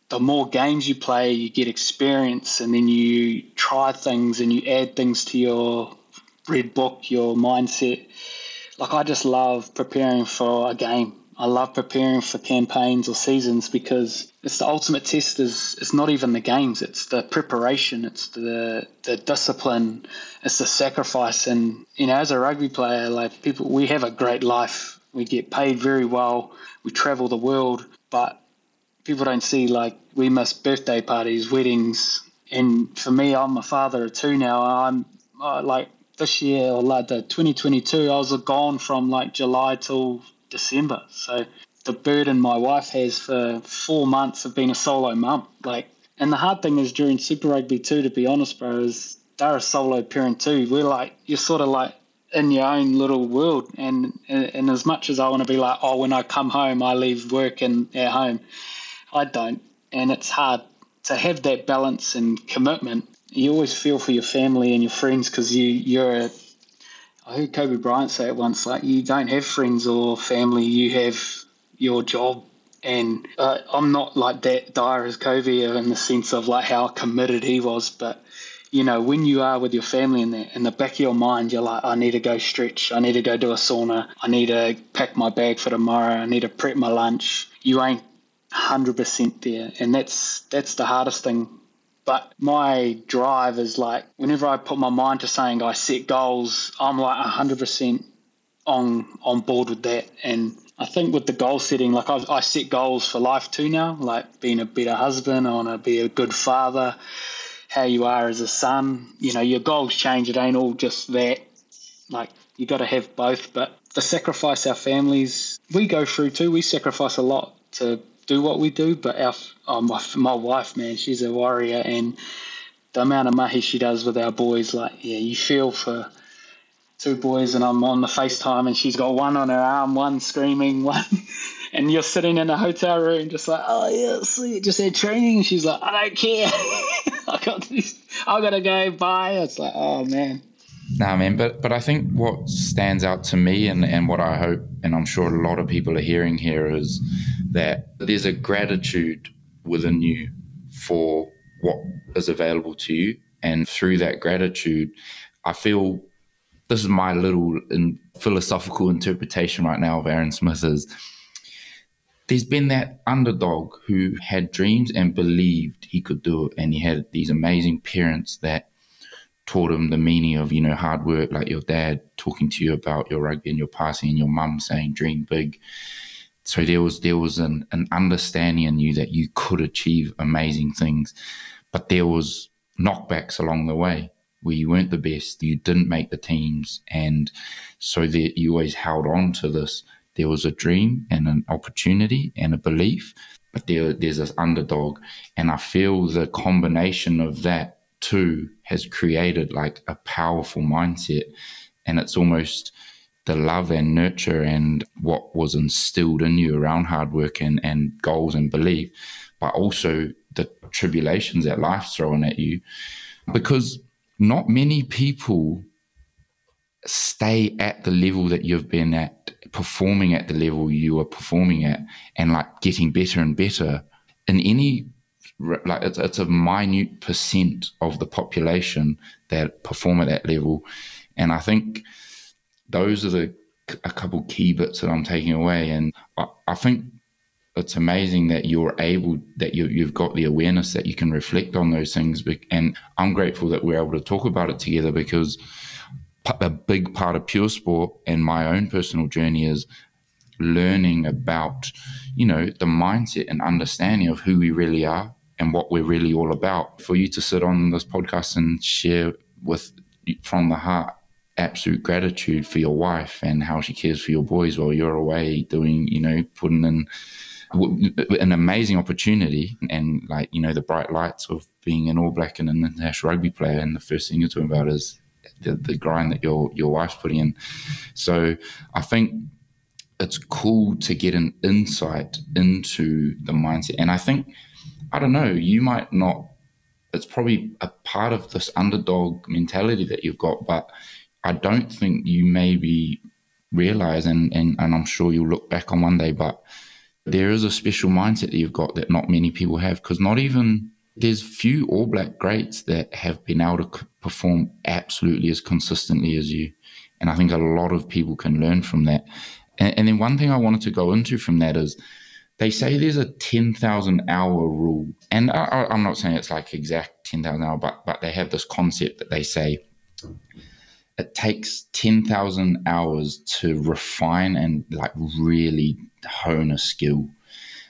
the more games you play, you get experience and then you try things and you add things to your red book, your mindset. Like I just love preparing for a game I love preparing for campaigns or seasons because it's the ultimate test is it's not even the games, it's the preparation, it's the the discipline, it's the sacrifice and you know, as a rugby player, like people we have a great life. We get paid very well, we travel the world, but people don't see like we miss birthday parties, weddings, and for me, I'm a father of two now. I'm uh, like this year or like the 2022, I was gone from like July till December. So the burden my wife has for four months of being a solo mum. Like, and the hard thing is during Super Rugby too, to be honest, bro, is they're a solo parent too. We're like, you're sort of like in your own little world. And, and as much as I want to be like, oh, when I come home, I leave work and at home, I don't. And it's hard to have that balance and commitment. You always feel for your family and your friends because you, you're a I heard Kobe Bryant say it once like, you don't have friends or family, you have your job. And uh, I'm not like that dire as Kobe in the sense of like how committed he was, but you know, when you are with your family in there, in the back of your mind, you're like, I need to go stretch. I need to go do a sauna. I need to pack my bag for tomorrow. I need to prep my lunch. You ain't 100% there. And that's, that's the hardest thing. But my drive is like, whenever I put my mind to saying I set goals, I'm like 100% on, on board with that. And I think with the goal setting, like I, I set goals for life too now, like being a better husband, I want to be a good father, how you are as a son. You know, your goals change. It ain't all just that. Like you got to have both. But the sacrifice our families we go through too. We sacrifice a lot to do what we do. But our oh, my my wife, man, she's a warrior, and the amount of mahi she does with our boys, like yeah, you feel for two boys, and I'm on the FaceTime, and she's got one on her arm, one screaming, one and you're sitting in a hotel room just like, oh yeah, sweet, just had training. She's like, I don't care. I got this. I gotta go. Bye. It's like, oh man. Nah, man, but but I think what stands out to me and, and what I hope, and I'm sure a lot of people are hearing here, is that there's a gratitude within you for what is available to you. And through that gratitude, I feel this is my little in philosophical interpretation right now of Aaron Smith is there's been that underdog who had dreams and believed he could do it. And he had these amazing parents that taught him the meaning of, you know, hard work, like your dad talking to you about your rugby and your passing and your mum saying dream big. So there was there was an, an understanding in you that you could achieve amazing things. But there was knockbacks along the way where you weren't the best, you didn't make the teams, and so that you always held on to this there was a dream and an opportunity and a belief, but there, there's this underdog. And I feel the combination of that too has created like a powerful mindset. And it's almost the love and nurture and what was instilled in you around hard work and, and goals and belief, but also the tribulations that life's throwing at you. Because not many people stay at the level that you've been at, performing at the level you are performing at, and like getting better and better in any like it's, it's a minute percent of the population that perform at that level, and I think those are the a couple key bits that I'm taking away, and I, I think it's amazing that you're able that you, you've got the awareness that you can reflect on those things and i'm grateful that we're able to talk about it together because a big part of Puresport and my own personal journey is learning about you know the mindset and understanding of who we really are and what we're really all about. For you to sit on this podcast and share with from the heart absolute gratitude for your wife and how she cares for your boys while you're away doing you know putting in an amazing opportunity and like you know the bright lights of being an all black and an international rugby player. And the first thing you're talking about is the, the grind that your your wife's putting in. So I think it's cool to get an insight into the mindset. And I think I don't know, you might not it's probably a part of this underdog mentality that you've got, but I don't think you maybe realize and, and, and I'm sure you'll look back on one day, but there is a special mindset that you've got that not many people have because not even there's few All Black greats that have been able to perform absolutely as consistently as you. And I think a lot of people can learn from that. And, and then one thing I wanted to go into from that is they say there's a 10,000 hour rule. And I, am not saying it's like exact 10,000 hour, but, but they have this concept that they say it takes 10,000 hours to refine and like really hone a skill.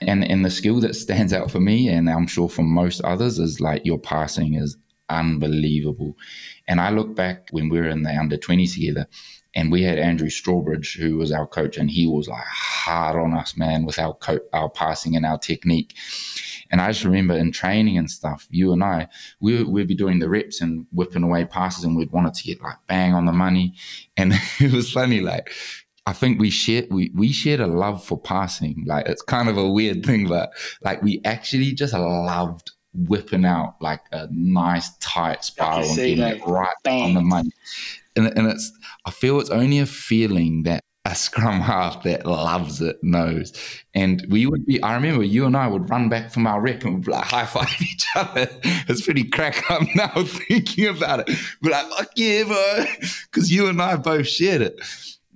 And and the skill that stands out for me, and I'm sure for most others, is like your passing is unbelievable. And I look back when we were in the under 20s together, and we had Andrew Strawbridge, who was our coach, and he was like hard on us, man, with our co- our passing and our technique. And I just remember in training and stuff, you and I, we, we'd be doing the reps and whipping away passes, and we'd want it to get like bang on the money. And it was funny, like I think we shared we, we shared a love for passing. Like it's kind of a weird thing, but like we actually just loved whipping out like a nice tight spiral and getting it right Bang. on the money. And, and it's I feel it's only a feeling that a scrum half that loves it knows. And we would be, I remember you and I would run back from our rep and we'd like high five each other. It's pretty crack up now thinking about it. But like, fuck yeah, bro. Because you and I both shared it.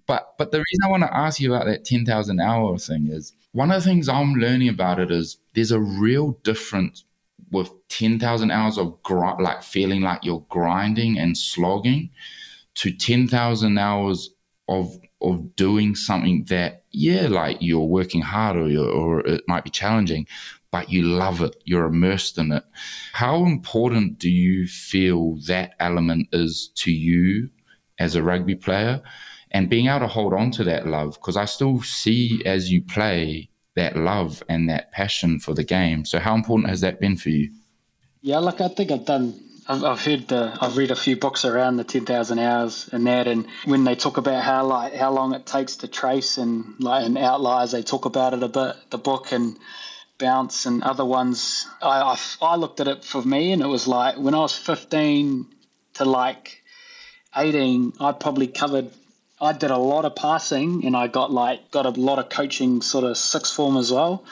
But but the reason I want to ask you about that 10,000 hour thing is one of the things I'm learning about it is there's a real difference with 10,000 hours of like feeling like you're grinding and slogging to 10,000 hours of of doing something that yeah like you're working hard or, or it might be challenging but you love it you're immersed in it. How important do you feel that element is to you as a rugby player? And being able to hold on to that love because i still see as you play that love and that passion for the game so how important has that been for you yeah look, i think i've done I've, I've heard the, I've read a few books around the 10,000 hours and that, and when they talk about how like how long it takes to trace and like in outliers, they talk about it a bit. The book and bounce and other ones, I, I, I looked at it for me, and it was like when I was 15 to like 18, I probably covered. I did a lot of passing, and I got like got a lot of coaching, sort of sixth form as well.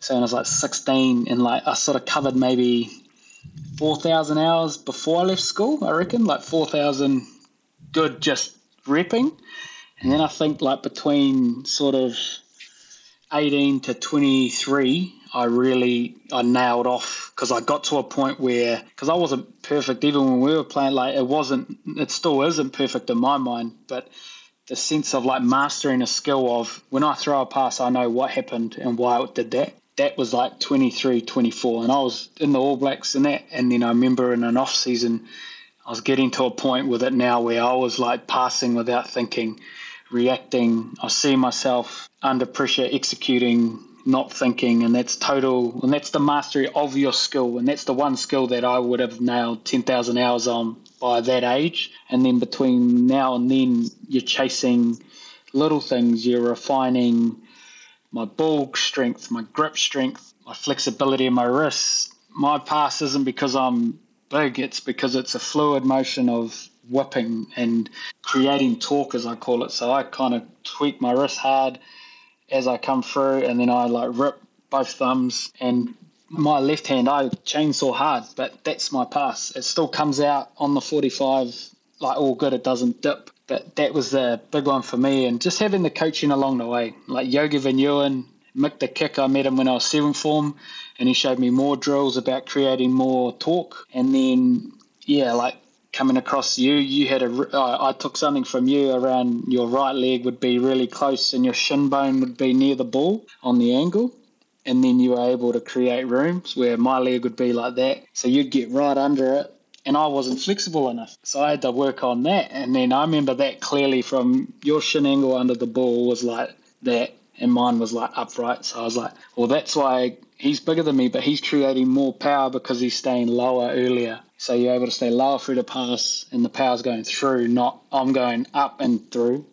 So when I was like 16, and like I sort of covered maybe 4,000 hours before I left school, I reckon, like 4,000 good just repping. And then I think like between sort of 18 to 23, I really I nailed off because I got to a point where because I wasn't perfect even when we were playing like it wasn't it still isn't perfect in my mind but the sense of like mastering a skill of when I throw a pass I know what happened and why it did that that was like 23, 24. And I was in the All Blacks and that. And then I remember in an off season, I was getting to a point with it now where I was like passing without thinking, reacting. I see myself under pressure, executing, not thinking. And that's total, and that's the mastery of your skill. And that's the one skill that I would have nailed 10,000 hours on by that age. And then between now and then, you're chasing little things, you're refining my ball strength, my grip strength, my flexibility in my wrists. My pass isn't because I'm big, it's because it's a fluid motion of whipping and creating torque, as I call it. So I kind of tweak my wrist hard as I come through, and then I like rip both thumbs. And my left hand, I chainsaw hard, but that's my pass. It still comes out on the 45 like all good, it doesn't dip but that was the big one for me. And just having the coaching along the way, like Yogi Van Ewan, Mick the Kick, I met him when I was seven form, and he showed me more drills about creating more torque. And then, yeah, like coming across you, you had a. Uh, took something from you around your right leg would be really close, and your shin bone would be near the ball on the angle. And then you were able to create rooms where my leg would be like that. So you'd get right under it and I wasn't flexible enough. So I had to work on that. And then I remember that clearly from your shin angle under the ball was like that, and mine was like upright. So I was like, well, that's why he's bigger than me, but he's creating more power because he's staying lower earlier. So you're able to stay lower through the pass, and the power's going through, not I'm going up and through.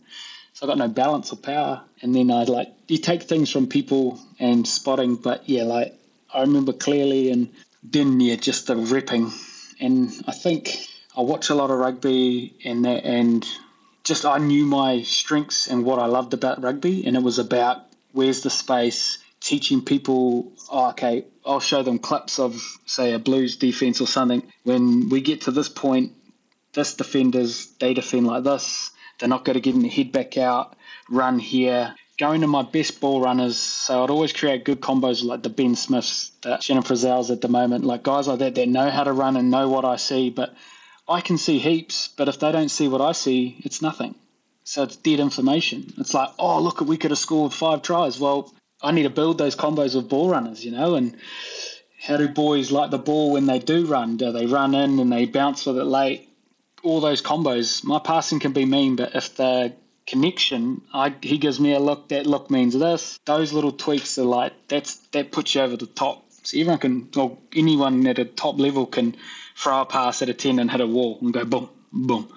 So I got no balance of power. And then I'd like, you take things from people and spotting, but yeah, like I remember clearly, and then yeah, just the ripping and I think I watch a lot of rugby and that, and just I knew my strengths and what I loved about rugby, and it was about where's the space, teaching people. Oh, okay, I'll show them clips of say a Blues defense or something. When we get to this point, this defenders they defend like this. They're not going to get their head back out, run here, going to my best ball runners. So I'd always create good combos like the Ben Smiths, the Shannon Frizell's at the moment, like guys like that that know how to run and know what I see. But I can see heaps, but if they don't see what I see, it's nothing. So it's dead information. It's like, oh, look, we could have scored five tries. Well, I need to build those combos with ball runners, you know, and how do boys like the ball when they do run? Do they run in and they bounce with it late? All those combos. My passing can be mean, but if the connection. I, he gives me a look. That look means this. Those little tweaks are like that's that puts you over the top. So everyone can, or anyone at a top level can throw a pass at a ten and hit a wall and go boom, boom.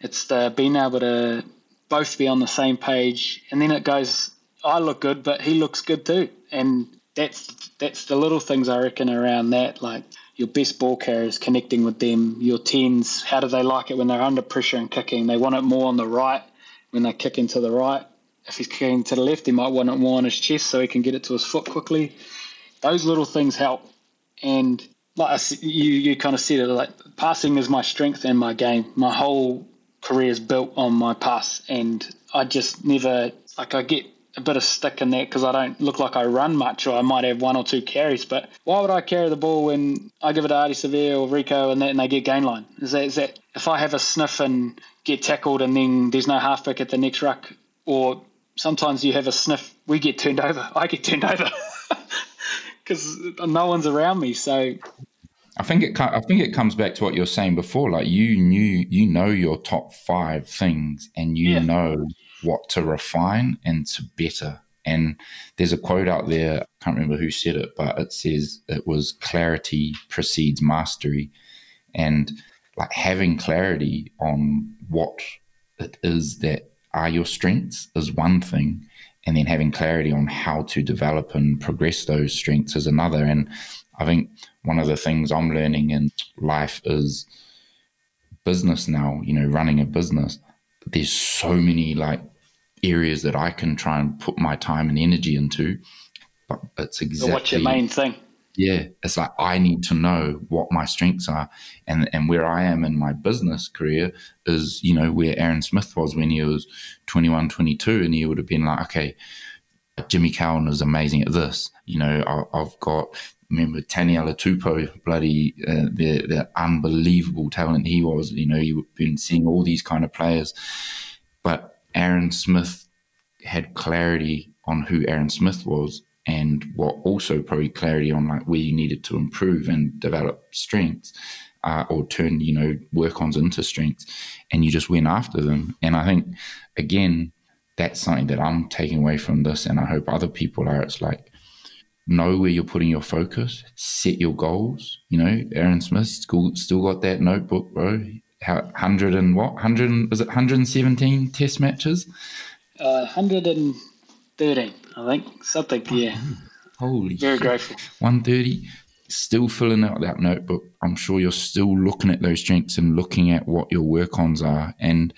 It's the being able to both be on the same page, and then it goes. I look good, but he looks good too, and that's that's the little things I reckon around that, like your best ball carriers connecting with them, your tens, how do they like it when they're under pressure and kicking? They want it more on the right when they kick into the right. if he's kicking to the left, he might want it more on his chest so he can get it to his foot quickly. Those little things help. And like I, you, you kind of said it, like passing is my strength and my game. My whole career is built on my pass, and I just never like I get a bit of stick in that because I don't look like I run much, or I might have one or two carries. But why would I carry the ball when I give it to Ardie Savea or Rico and that, and they get gain line? Is that is that if I have a sniff and get tackled and then there's no halfback at the next ruck, or sometimes you have a sniff, we get turned over. I get turned over because no one's around me. So I think it. I think it comes back to what you were saying before. Like you knew, you know your top five things, and you yeah. know what to refine and to better. And there's a quote out there. I can't remember who said it, but it says it was clarity precedes mastery, and like having clarity on what it is that are your strengths is one thing, and then having clarity on how to develop and progress those strengths is another. And I think one of the things I'm learning in life is business now, you know, running a business. There's so many like areas that I can try and put my time and energy into, but it's exactly what's your main thing. Yeah, it's like I need to know what my strengths are, and and where I am in my business career is you know where Aaron Smith was when he was 21, 22, and he would have been like, okay, Jimmy Cowan is amazing at this. You know, I, have got remember Taniela Tupou, bloody uh, the the unbelievable talent he was. You know, you've been seeing all these kind of players, but Aaron Smith had clarity on who Aaron Smith was, and what also probably clarity on like where you needed to improve and develop strengths. Uh, or turn you know work ons into strengths and you just went after them and i think again that's something that i'm taking away from this and i hope other people are it's like know where you're putting your focus, set your goals. You know, Aaron Smith still, still got that notebook, bro. How, 100 and what? 100, was it 117 test matches? Uh, 113, I think. Something, yeah. Holy Very shit. grateful. 130. Still filling out that notebook. I'm sure you're still looking at those strengths and looking at what your work ons are. And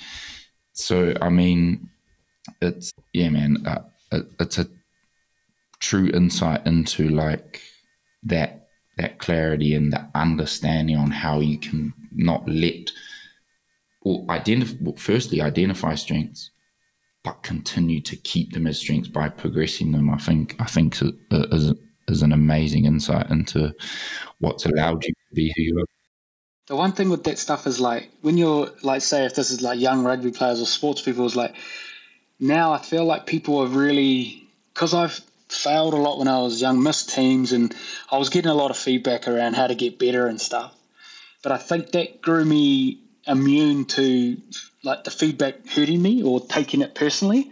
so, I mean, it's, yeah, man, uh, it, it's a true insight into like that that clarity and the understanding on how you can not let identify firstly identify strengths but continue to keep them as strengths by progressing them i think i think is, is an amazing insight into what's allowed you to be who you are the one thing with that stuff is like when you're like say if this is like young rugby players or sports people is like now i feel like people are really because i've failed a lot when I was young, missed teams, and I was getting a lot of feedback around how to get better and stuff. But I think that grew me immune to like the feedback hurting me or taking it personally.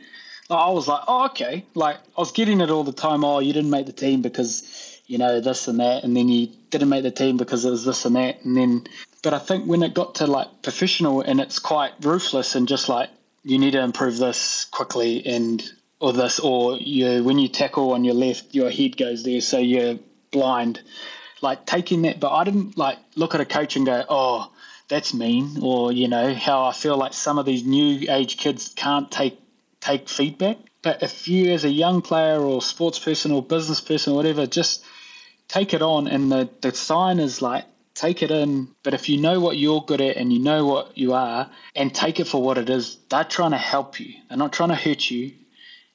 I was like, oh, okay. Like I was getting it all the time. Oh, you didn't make the team because you know this and that, and then you didn't make the team because it was this and that, and then. But I think when it got to like professional and it's quite ruthless and just like you need to improve this quickly and or this, or you when you tackle on your left, your head goes there, so you're blind. Like taking that, but I didn't like look at a coach and go, oh, that's mean, or you know how I feel like some of these new age kids can't take take feedback. But if you, as a young player or sports person or business person or whatever, just take it on, and the the sign is like take it in. But if you know what you're good at and you know what you are, and take it for what it is, they're trying to help you. They're not trying to hurt you.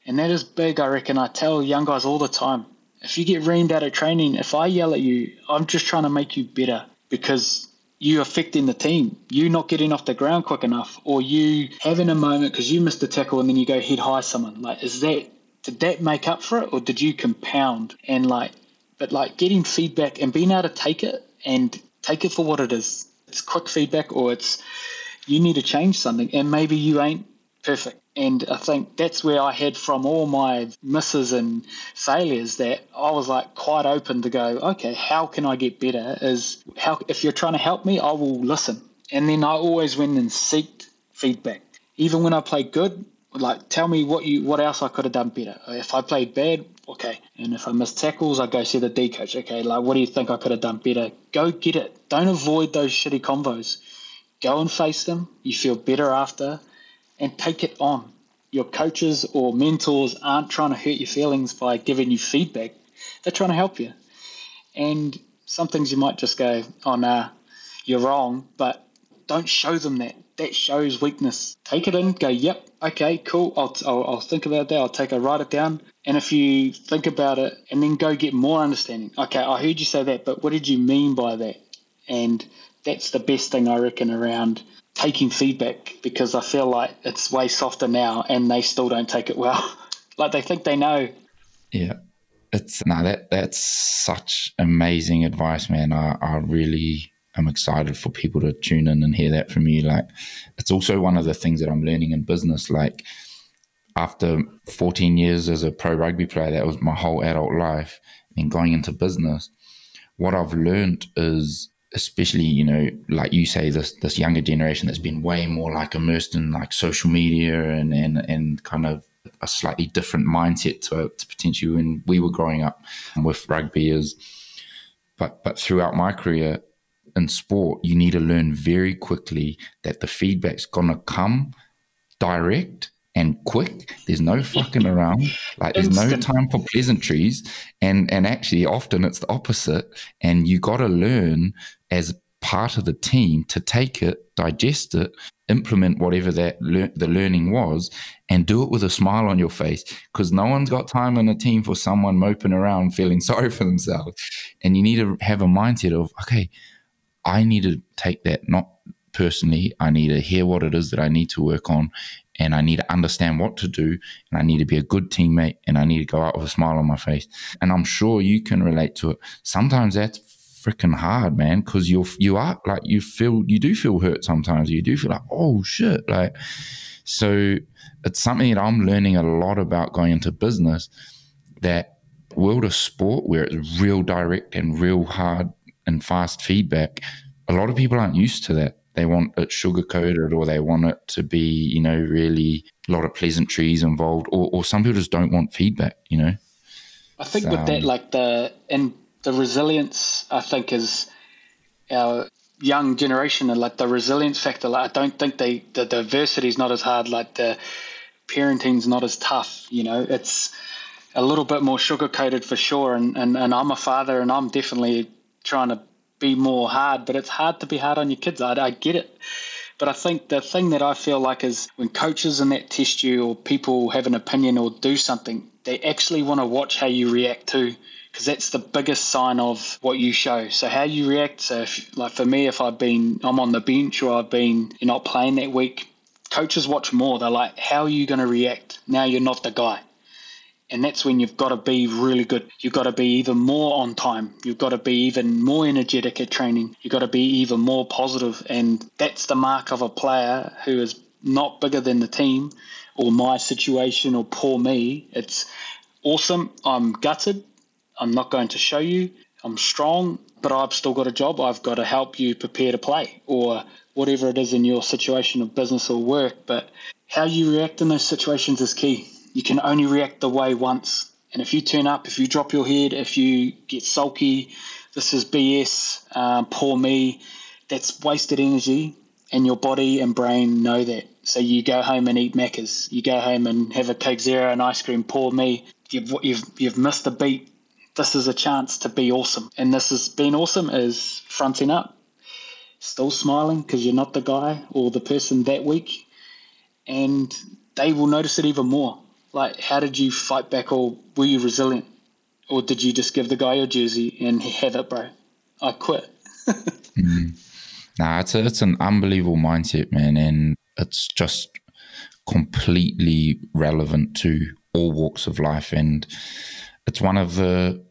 And that is big, I reckon. I tell young guys all the time if you get reamed out of training, if I yell at you, I'm just trying to make you better because you affecting the team, you not getting off the ground quick enough, or you having a moment because you missed a tackle and then you go head high someone. Like, is that did that make up for it, or did you compound? And like, but like getting feedback and being able to take it and take it for what it is. It's quick feedback, or it's you need to change something, and maybe you ain't perfect. And I think that's where I had from all my misses and failures that I was like quite open to go, okay, how can I get better? Is how if you're trying to help me, I will listen. And then I always went and seeked feedback. Even when I played good, like tell me what you what else I could have done better. If I played bad, okay. And if I missed tackles, I go see the D coach. Okay, like what do you think I could have done better? Go get it. Don't avoid those shitty convos. Go and face them. You feel better after and take it on. your coaches or mentors aren't trying to hurt your feelings by giving you feedback. They're trying to help you. And some things you might just go, oh, nah, you're wrong, but don't show them that. That shows weakness. Take it in, go, yep, okay, cool. I'll, I'll, I'll think about that. I'll take a write it down. And if you think about it and then go get more understanding, okay, I heard you say that, but what did you mean by that? And that's the best thing I reckon around taking feedback because I feel like it's way softer now and they still don't take it well. like they think they know. Yeah. It's no that that's such amazing advice, man. I, I really am excited for people to tune in and hear that from you. Like it's also one of the things that I'm learning in business. Like after 14 years as a pro rugby player, that was my whole adult life, and going into business, what I've learned is especially you know like you say this this younger generation that's been way more like immersed in like social media and and and kind of a slightly different mindset to, to potentially when we were growing up with rugby is but but throughout my career in sport you need to learn very quickly that the feedback's gonna come direct and quick. There's no fucking around. Like there's no time for pleasantries. And and actually often it's the opposite. And you gotta learn as part of the team to take it, digest it, implement whatever that le- the learning was, and do it with a smile on your face. Because no one's got time in a team for someone moping around feeling sorry for themselves. And you need to have a mindset of, okay, I need to take that not personally. I need to hear what it is that I need to work on, and I need to understand what to do, and I need to be a good teammate, and I need to go out with a smile on my face. And I'm sure you can relate to it. Sometimes that's freaking hard, man, because you're you are like you feel you do feel hurt sometimes. You do feel like oh shit, like so. It's something that I'm learning a lot about going into business. That world of sport where it's real direct and real hard and fast feedback. A lot of people aren't used to that they want it sugar coated or they want it to be, you know, really a lot of pleasantries involved, or, or some people just don't want feedback, you know. I think so, with that, um, like the and the resilience, I think is our young generation and like the resilience factor. Like I don't think they the diversity is not as hard. Like the parenting's not as tough. You know, it's a little bit more sugar coated for sure. And, and and I'm a father, and I'm definitely trying to be more hard, but it's hard to be hard on your kids. I, I get it. But I think the thing that I feel like is when coaches in that test you or people have an opinion or do something, they actually want to watch how you react to because that's the biggest sign of what you show. So how you react. So if, like for me, if I've been I'm on the bench or I've been you're not playing that week, coaches watch more. They're like, how are you going to react? Now you're not the guy. And that's when you've got to be really good. You've got to be even more on time. You've got to be even more energetic at training. You've got to be even more positive. And that's the mark of a player who is not bigger than the team or my situation or poor me. It's awesome. I'm gutted. I'm not going to show you. I'm strong, but I've still got a job. I've got to help you prepare to play or whatever it is in your situation of business or work. But how you react in those situations is key you can only react the way once. And if you turn up, if you drop your head, if you get sulky, this is BS, um, poor me, that's wasted energy. And your body and brain know that. So you go home and eat Macca's. You go home and have a Coke Zero and ice cream. Poor me. You've, you've, you've missed a beat. This is a chance to be awesome. And this has been awesome is fronting up, still smiling because you're not the guy or the person that week. And they will notice it even more like how did you fight back or were you resilient? Or did you just give the guy your jersey and have it bro? I quit. Mm. nah it's, it's an unbelievable mindset man and it's just completely relevant to all walks of life and it's one of the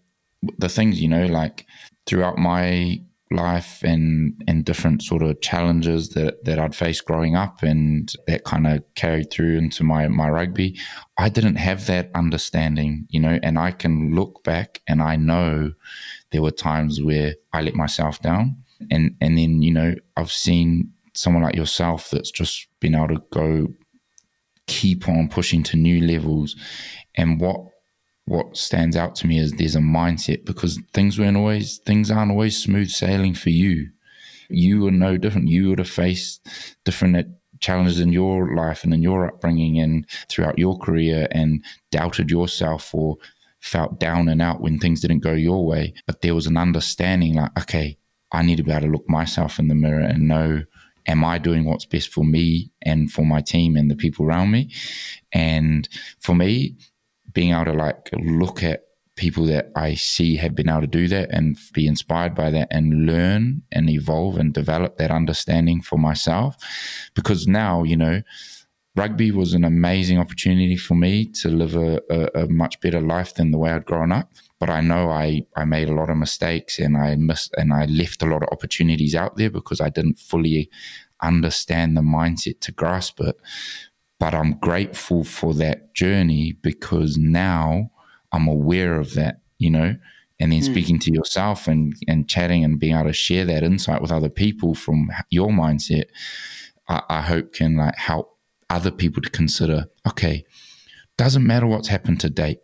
the things you know like throughout my life and and different sort of challenges that that I'd faced growing up and that kind of carried through into my my rugby I didn't have that understanding you know and I can look back and I know there were times where I let myself down. And and then you know I've seen someone like yourself that's just been able to go keep on pushing to new levels. And what what stands out to me is there's a mindset because things weren't always things aren't always smooth sailing for you. You were no different. You would have faced different challenges in your life and in your upbringing and throughout your career and doubted yourself or felt down and out when things didn't go your way. But there was an understanding like, okay, I need to be able to look myself in the mirror and know, am I doing what's best for me and for my team and the people around me? And for me, being able to like look at people that I see have been able to do that and be inspired by that and learn and evolve and develop that understanding for myself. Because now, you know, rugby was an amazing opportunity for me to live a, a, a, much better life than the way I'd grown up. But I know I, I made a lot of mistakes and I missed and I left a lot of opportunities out there because I didn't fully understand the mindset to grasp it. But I'm grateful for that journey because now I'm aware of that, you know, and then mm. speaking to yourself and, and chatting and being able to share that insight with other people from your mindset, I, I hope can like help other people to consider, okay, doesn't matter what's happened to date.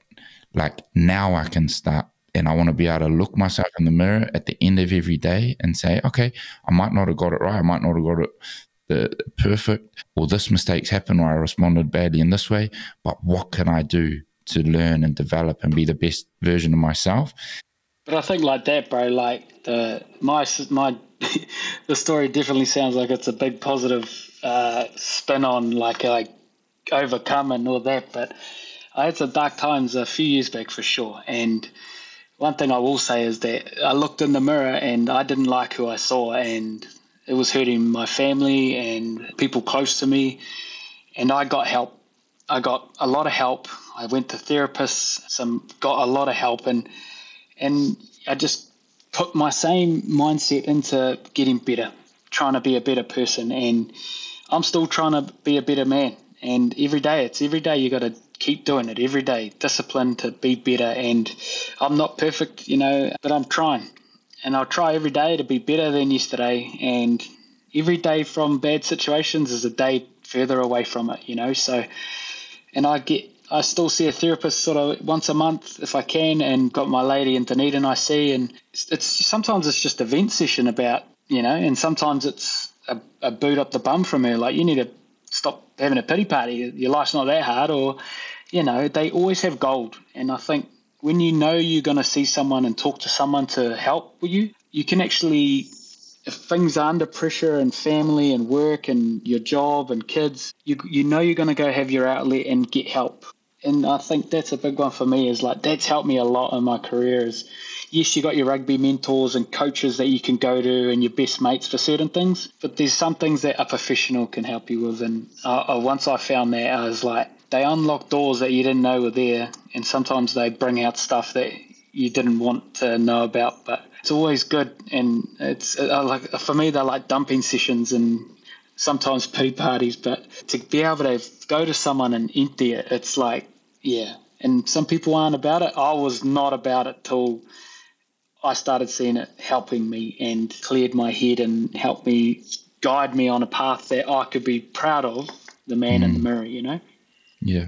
Like now I can start and I want to be able to look myself in the mirror at the end of every day and say, okay, I might not have got it right. I might not have got it the perfect or this mistakes happened or I responded badly in this way, but what can I do to learn and develop and be the best version of myself. But I think like that, bro. Like the my my the story definitely sounds like it's a big positive uh, spin on like like overcome and all that. But I had some dark times a few years back for sure. And one thing I will say is that I looked in the mirror and I didn't like who I saw, and it was hurting my family and people close to me. And I got help. I got a lot of help I went to therapists, some got a lot of help, and and I just put my same mindset into getting better, trying to be a better person, and I'm still trying to be a better man. And every day, it's every day you got to keep doing it every day, discipline to be better. And I'm not perfect, you know, but I'm trying, and I'll try every day to be better than yesterday. And every day from bad situations is a day further away from it, you know. So, and I get I still see a therapist sort of once a month if I can, and got my lady in Dunedin I see, and it's, it's sometimes it's just a vent session about you know, and sometimes it's a, a, boot up the bum from her, like you need to stop having a pity party. Your life's not that hard, or you know, they always have gold, and I think when you know you're going to see someone and talk to someone to help you, you can actually if things are under pressure and family and work and your job and kids, you you know you're going to go have your outlet and get help and I think that's a big one for me. Is like that's helped me a lot in my career. Is yes, you got your rugby mentors and coaches that you can go to, and your best mates for certain things. But there's some things that a professional can help you with. And uh, once I found that, I was like, they unlock doors that you didn't know were there, and sometimes they bring out stuff that you didn't want to know about. But it's always good, and it's uh, like for me, they're like dumping sessions and sometimes pity parties. But to be able to go to someone and empty it, it's like yeah, and some people aren't about it. I was not about it till I started seeing it helping me and cleared my head and helped me guide me on a path that I could be proud of. The man mm. in the mm. mirror, you know. Yeah,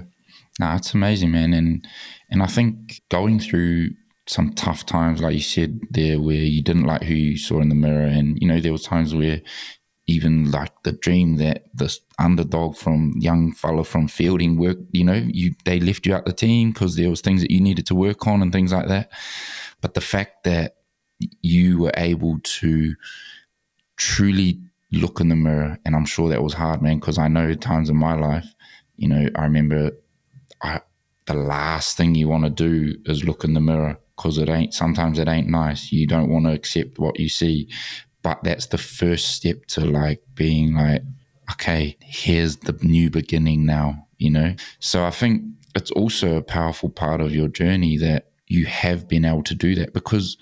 no, it's amazing, man, and and I think going through some tough times, like you said there, where you didn't like who you saw in the mirror, and you know there were times where even like the dream that this underdog from young fella from Feilding work, you know, you they left you out the team because there was things that you needed to work on and things like that. But the fact that you were able to truly look in the mirror, and I'm sure that was hard, man, because I know times in my life, you know, I remember I, the last thing you want to do is look in the mirror because it ain't sometimes it ain't nice. You don't want to accept what you see, but that's the first step to like being like okay here's the new beginning now you know? So i think it's also a powerful part of your journey that you have been able to do that because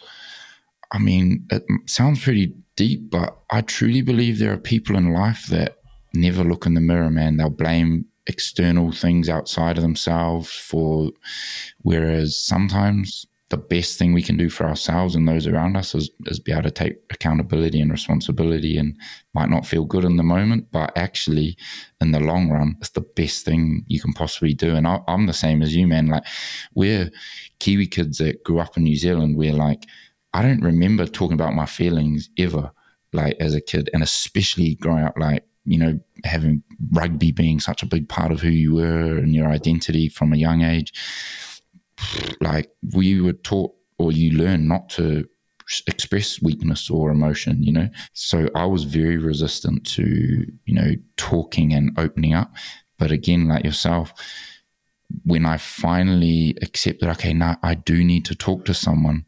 i mean it sounds pretty deep but i truly believe there are people in life that never look in the mirror man. They'll blame external things outside of themselves for whereas sometimes the best thing we can do for ourselves and those around us is, is be able to take accountability and responsibility and might not feel good in the moment, but actually in the long run, it's the best thing you can possibly do. And I, I'm the same as you, man. Like we're Kiwi kids that grew up in New Zealand. We're like, I don't remember talking about my feelings ever, like as a kid, and especially growing up, like you know, having rugby being such a big part of who you were and your identity from a young age, like we were taught or you learn not to express weakness or emotion, you know. So I was very resistant to, you know, talking and opening up. But again, like yourself, when I finally accepted, okay, now I do need to talk to someone,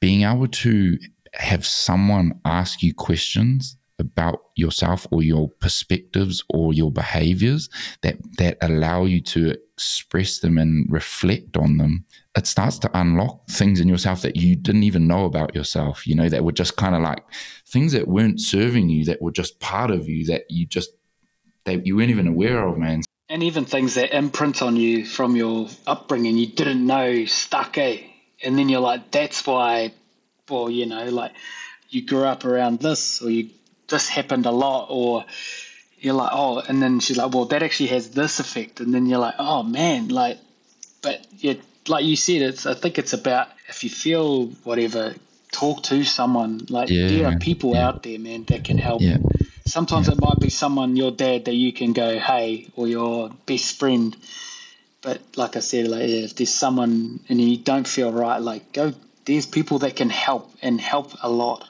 being able to have someone ask you questions about yourself or your perspectives or your behaviors that that allow you to express them and reflect on them it starts to unlock things in yourself that you didn't even know about yourself you know that were just kind of like things that weren't serving you that were just part of you that you just that you weren't even aware of man. And even things that imprint on you from your upbringing you didn't know stuck eh? And then you're like that's why well you know like you grew up around this or you this happened a lot or you're like oh and then she's like well that actually has this effect. And then you're like oh man like but yeah like you said it's i think it's about if you feel whatever talk to someone. Like yeah, there are people yeah. out there man that can help. Yeah. sometimes it might be someone your dad that you can go hey or your best friend. But like i said like if there's someone and you don't feel right like go there's people that can help and help a lot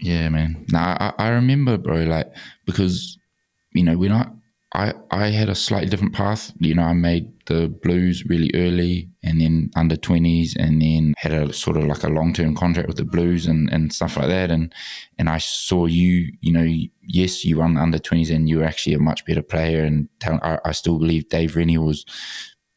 yeah, man. Now I, I remember, bro, like because you know when I I I had a slightly different path. You know, I made the blues really early, and then under twenties, and then had a sort of like a long term contract with the blues and and stuff like that. And and I saw you. You know, yes, you won under twenties, and you were actually a much better player. And I, I still believe Dave Rennie was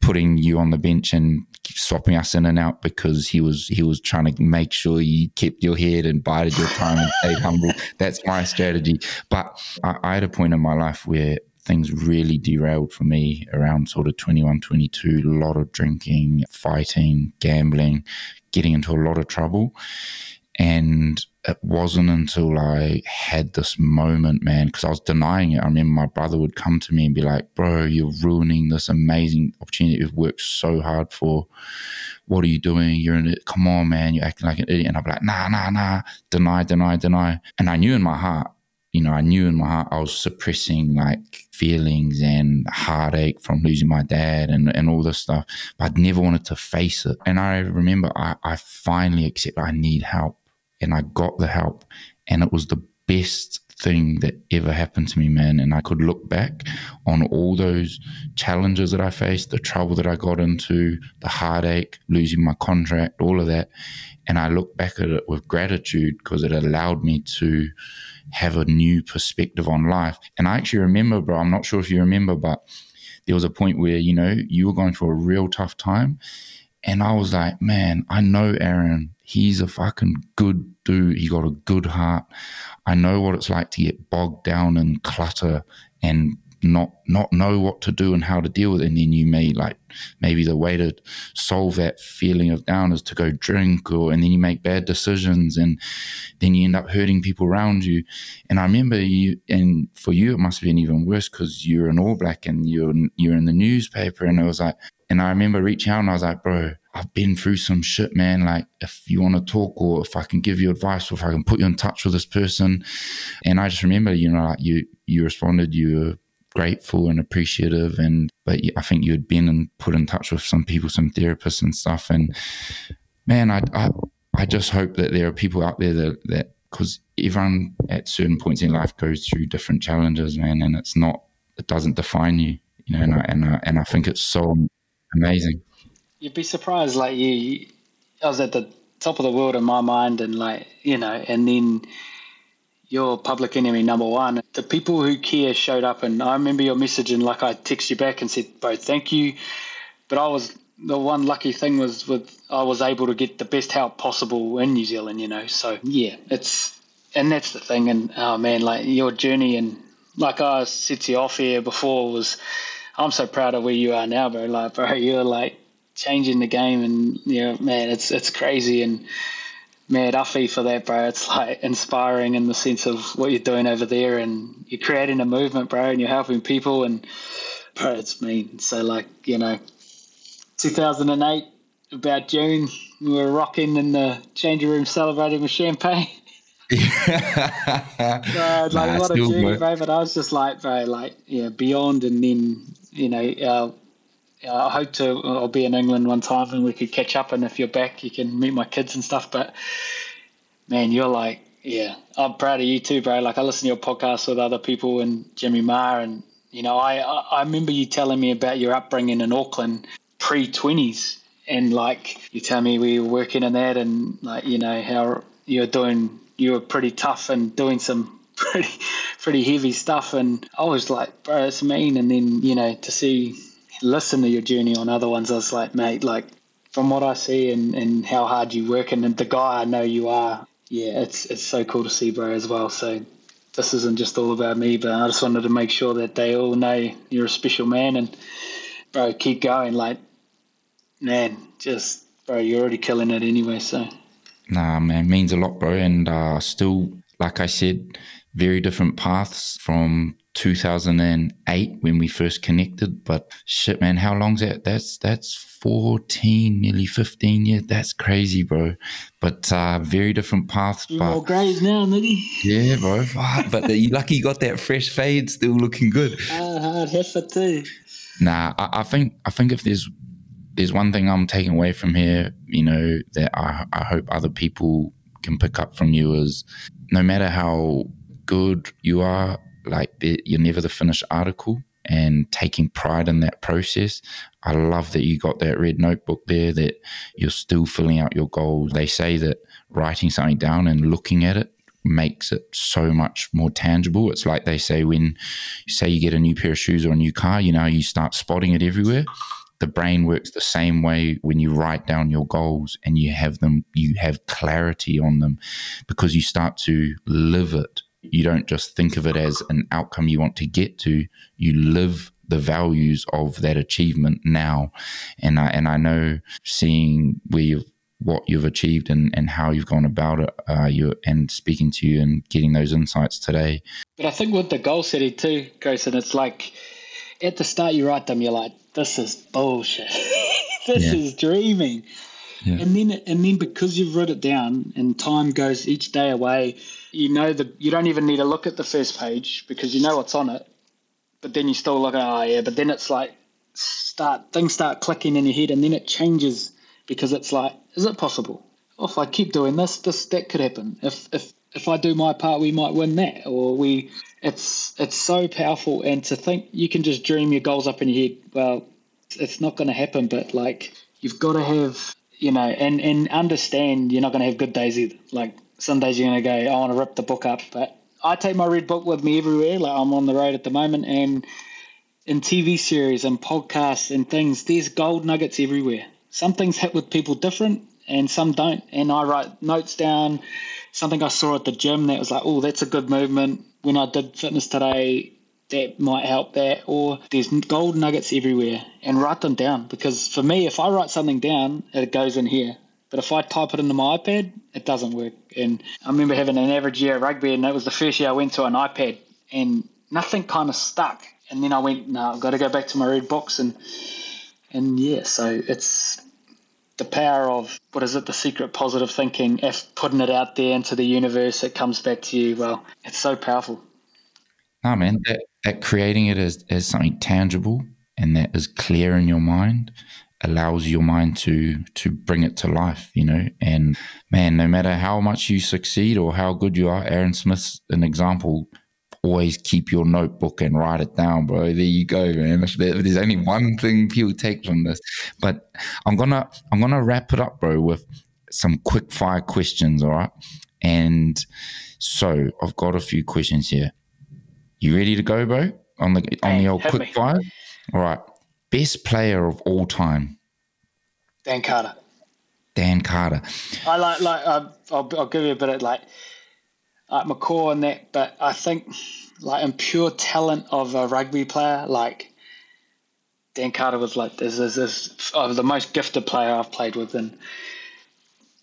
putting you on the bench and swapping us in and out because he was he was trying to make sure you kept your head and bided your time and stayed humble. That's my strategy. But I, I, had a point in my life where things really derailed for me around sort of 21, 22, a lot of drinking, fighting, gambling, getting into a lot of trouble. And it wasn't until I had this moment, man, because I was denying it. I remember my brother would come to me and be like, Bro, you're ruining this amazing opportunity you've worked so hard for. What are you doing? You're in it. Come on, man. You're acting like an idiot. And I'd be like, Nah, nah, nah. Deny, deny, deny. And I knew in my heart, you know, I knew in my heart I was suppressing like feelings and heartache from losing my dad and, and all this stuff. But I'd never wanted to face it. And I remember I, I finally accepted I need help and I got the help. And it was the best thing that ever happened to me, man. And I could look back on all those challenges that I faced, the trouble that I got into, the heartache, losing my contract, all of that. And I look back at it with gratitude because it allowed me to have a new perspective on life. And I actually remember, bro, I'm not sure if you remember, but there was a point where, you know, you were going through a real tough time. And I was like, man, I know Aaron He's a fucking good dude. He got a good heart. I know what it's like to get bogged down in clutter and not not know what to do and how to deal with it. And then you may like maybe the way to solve that feeling of down is to go drink or and then you make bad decisions and then you end up hurting people around you. And I remember you and for you it must have been even worse because you're an all black and you're you're in the newspaper and it was like and I remember reaching out and I was like, bro, I've been through some shit, man. Like, if you want to talk or if I can give you advice or if I can put you in touch with this person. And I just remember, you know, like you, you responded, you were grateful and appreciative. And, but I think you had been and put in touch with some people, some therapists and stuff. And man, I, I, I just hope that there are people out there that, that, because everyone at certain points in life goes through different challenges, man. And it's not, it doesn't define you, you know, and I, and I, and I think it's so amazing. You'd be surprised, like you, I was at the top of the world in my mind, and like you know, and then your public enemy number one. The people who care showed up, and I remember your message, and like I text you back and said, "Bro, thank you," but I was the one lucky thing was with I was able to get the best help possible in New Zealand, you know. So yeah, it's and that's the thing, and oh man, like your journey and like I said to you off here before was I'm so proud of where you are now, bro. Like, bro, you're like changing the game, and you know, man, it's it's crazy, and man, Uffy for that, bro. It's like inspiring in the sense of what you're doing over there, and you're creating a movement, bro, and you're helping people, and bro, it's mean. So, like, you know, 2008, about June, we were rocking in the changing room, celebrating with champagne. bro, like nah, what a journey, bro. But I was just like, bro, like yeah, beyond, and then you know, uh, I hope to. Uh, I'll be in England one time, and we could catch up. And if you're back, you can meet my kids and stuff. But man, you're like, yeah, I'm proud of you too, bro. Like I listen to your podcast with other people and Jimmy Maher, and you know, I I remember you telling me about your upbringing in Auckland pre twenties, and like you tell me we were working in that, and like you know how you're doing, you were pretty tough and doing some pretty pretty heavy stuff, and I was like, bro, it's mean. And then you know to see listen to your journey on other ones, I was like, mate, like from what I see and, and how hard you work and the guy I know you are, yeah, it's it's so cool to see, bro, as well. So this isn't just all about me, but I just wanted to make sure that they all know you're a special man and bro, keep going. Like, man, just bro, you're already killing it anyway. So, nah, man, means a lot, bro, and uh, still, like I said, very different paths from 2008 when we first connected. But shit, man, how long's that? That's that's 14, nearly 15 years. That's crazy, bro. But uh, very different paths. But, more greys now, nigga. Yeah, bro. but you lucky you got that fresh fade still looking good. Uh, hard heifer too. Nah, I, I think I think if there's there's one thing I'm taking away from here, you know, that I, I hope other people can pick up from you is no matter how good you are like you're never the finished article and taking pride in that process. I love that you got that red notebook there, that you're still filling out your goals. They say that writing something down and looking at it makes it so much more tangible. It's like they say when you say you get a new pair of shoes or a new car, you know, you start spotting it everywhere. The brain works the same way when you write down your goals and you have them, you have clarity on them because you start to live it you don't just think of it as an outcome you want to get to, you live the values of that achievement now. And I and I know seeing where you've what you've achieved and, and how you've gone about it, uh, you and speaking to you and getting those insights today. But I think with the goal setting too, Grayson, it's like at the start you write them, you're like, this is bullshit. this yeah. is dreaming. Yeah. And then and then because you've wrote it down and time goes each day away, you know the you don't even need to look at the first page because you know what's on it. But then you still look at oh yeah, but then it's like start things start clicking in your head and then it changes because it's like, is it possible? Oh, if I keep doing this, this that could happen. If if if I do my part, we might win that. Or we it's it's so powerful and to think you can just dream your goals up in your head. Well, it's not gonna happen, but like you've got to have you know, and and understand you're not going to have good days either. Like some days you're going to go, I want to rip the book up, but I take my red book with me everywhere. Like I'm on the road at the moment, and in TV series and podcasts and things, there's gold nuggets everywhere. Some things hit with people different, and some don't. And I write notes down. Something I saw at the gym that was like, oh, that's a good movement. When I did fitness today, that might help that. Or there's gold nuggets everywhere and write them down because for me, if I write something down, it goes in here. But if I type it into my iPad, it doesn't work. And I remember having an average year at rugby, and that was the first year I went to an iPad, and nothing kind of stuck. And then I went, no, I've got to go back to my red box, and and yeah, so it's the power of what is it, the secret positive thinking. If putting it out there into the universe, it comes back to you. Well, it's so powerful. No, man, that, that creating it as, as something tangible and that is clear in your mind allows your mind to to bring it to life, you know. And man, no matter how much you succeed or how good you are, Aaron Smith's an example. Always keep your notebook and write it down, bro. There you go, man. If there's only one thing people take from this, but I'm gonna I'm gonna wrap it up, bro, with some quick fire questions. All right, and so I've got a few questions here. You ready to go, bro? On the on hey, the old quick me. fire. All right. Best player of all time. Dan Carter. Dan Carter. I like like um, I'll, I'll give you a bit of like like McCaw and that, but I think like in pure talent of a rugby player, like Dan Carter was like this is this of uh, the most gifted player I've played with in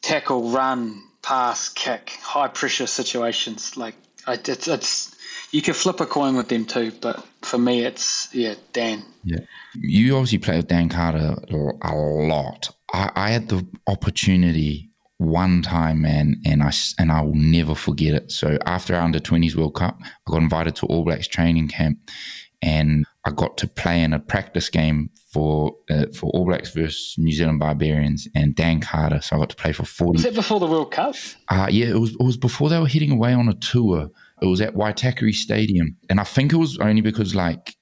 tackle, run, pass, kick, high pressure situations. Like I, it's it's you could flip a coin with them too, but for me, it's yeah, Dan. Yeah, you obviously play with Dan Carter a lot. I, I had the opportunity one time, man, and I and I will never forget it. So after our under twenties World Cup, I got invited to All Blacks training camp, and I got to play in a practice game for uh, for All Blacks versus New Zealand Barbarians and Dan Carter. So I got to play for forty. Was that before the World Cup? Uh, yeah, it was. It was before they were heading away on a tour. It was at Waitakere Stadium, and I think it was only because like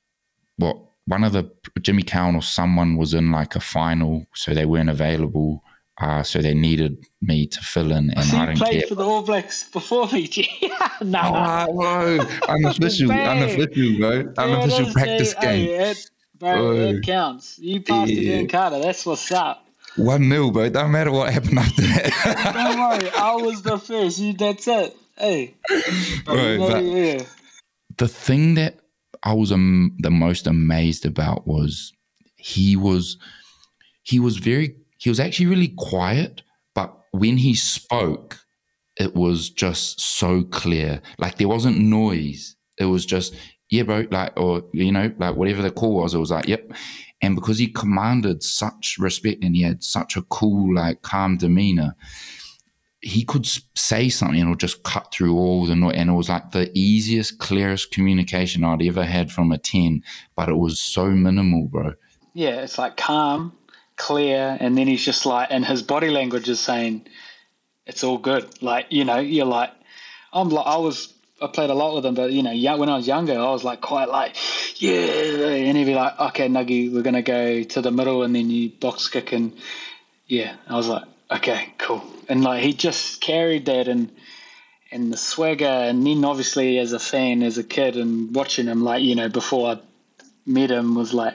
what one of the Jimmy Cowan or someone was in like a final, so they weren't available. Uh, so they needed me to fill in, and so I didn't played care. for the All Blacks before me, no, Oh, whoa. unofficial, unofficial, bro. Unofficial practice game. Hey, it, bro, Oh. it counts. You passed to Yeah. Dan Carter. That's what's up. One nil, bro. Don't matter what happened after that. Don't worry, I was the first. You, that's it. Hey, Right, yeah, but- yeah. the thing that I was um, the most amazed about was he was he was very he was actually really quiet, but when he spoke, it was just so clear. Like there wasn't noise. It was just yeah, bro. Like or you know, like whatever the call was, it was like yep. And because he commanded such respect and he had such a cool, like calm demeanor, he could say something would just cut through all the noise. And it was like the easiest, clearest communication I'd ever had from a 10, but it was so minimal, bro. yeah, it's like calm, clear, and then he's just like, and his body language is saying, "It's all good." Like you know, you're like, I'm like, I was, I played a lot with him, but you know, young, when I was younger, I was like quite like, yeah, and he'd be like, "Okay, Nuggy, we're gonna go to the middle, and then you box kick," and yeah, I was like, "Okay, cool," and like he just carried that and. And the swagger, and then obviously as a fan, as a kid, and watching him, like you know, before I met him, was like,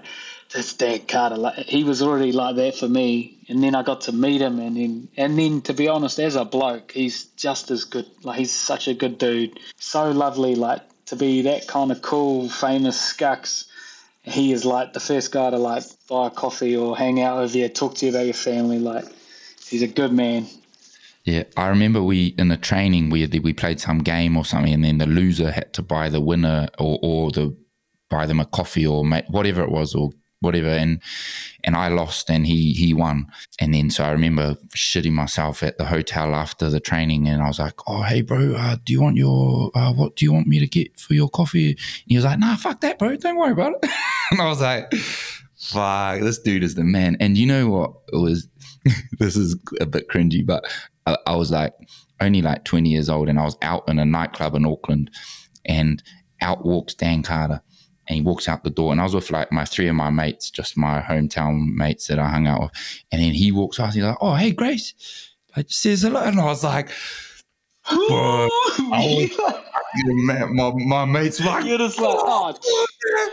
that's Dan Carter. Like he was already like that for me, and then I got to meet him, and then and then to be honest, as a bloke, he's just as good. Like he's such a good dude, so lovely. Like to be that kind of cool, famous scucks. He is like the first guy to like buy a coffee or hang out with you, talk to you about your family. Like he's a good man. Yeah, I remember we in the training we we played some game or something, and then the loser had to buy the winner or or the buy them a coffee or whatever it was or whatever, and and I lost and he he won, and then so I remember shitting myself at the hotel after the training, and I was like, oh hey bro, uh, do you want your uh, what do you want me to get for your coffee? And he was like, nah, fuck that, bro, don't worry about it, and I was like. Fuck, this dude is the man. And you know what? It was, this is a bit cringy, but I, I was like only like 20 years old and I was out in a nightclub in Auckland and out walks Dan Carter and he walks out the door and I was with like my three of my mates, just my hometown mates that I hung out with. And then he walks out and he's like, oh, hey, Grace. I just says hello. And I was like, Bro, I my, my, my mates like, You're just like, oh, oh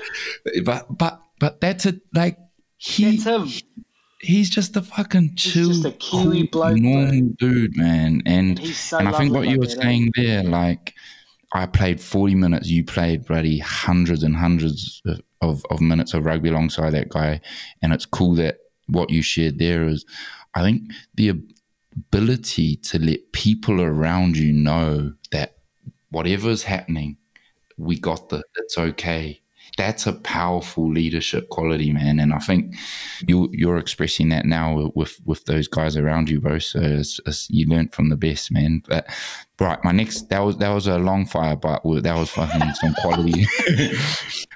but, but, but that's it. Like, he, that's him. He's just a fucking chill, just a Kiwi cool, bloke, bro. normal dude, man. And He's so and I think what you were saying there, like I played forty minutes, you played bloody hundreds and hundreds of, of, of minutes of rugby alongside that guy, and it's cool that what you shared there is, I think the ability to let people around you know that whatever's happening, we got the, it's okay. That's a powerful leadership quality, man. And I think you you're expressing that now with with those guys around you, bro. So it's, it's, you learned from the best, man. But right, my next that was that was a long fire, but that was fucking some quality.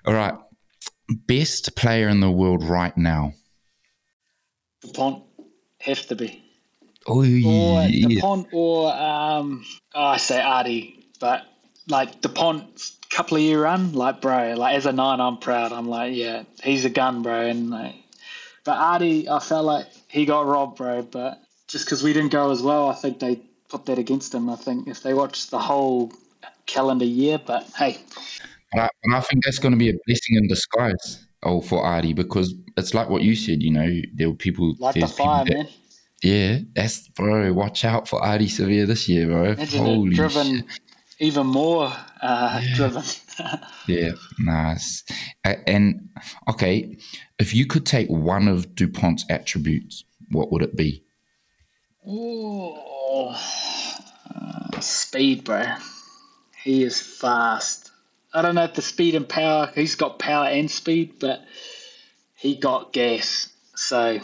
All right, best player in the world right now. Dupont have to be. Oh Or yeah, Dupont or um oh, I say Ardie, but like Dupont's couple of year run, like bro, like as a nine I'm proud. I'm like, yeah, he's a gun, bro. And like but Ardie I felt like he got robbed, bro, but just because we didn't go as well, I think they put that against him. I think if they watched the whole calendar year, but hey, And I, and I think that's going to be a blessing in disguise. Oh, for Ardie, because it's like what you said. You know, there were people. light the fire, that- man. Yeah, that's bro. Watch out for Ardie Savea this year, bro. Imagine Holy driven shit. Even more uh, driven. Yeah, nice. A- And okay, if you could take one of Dupont's attributes, what would it be? Oh, uh, speed, bro. He is fast. I don't know if the speed and power. He's got power and speed, but he got gas. So,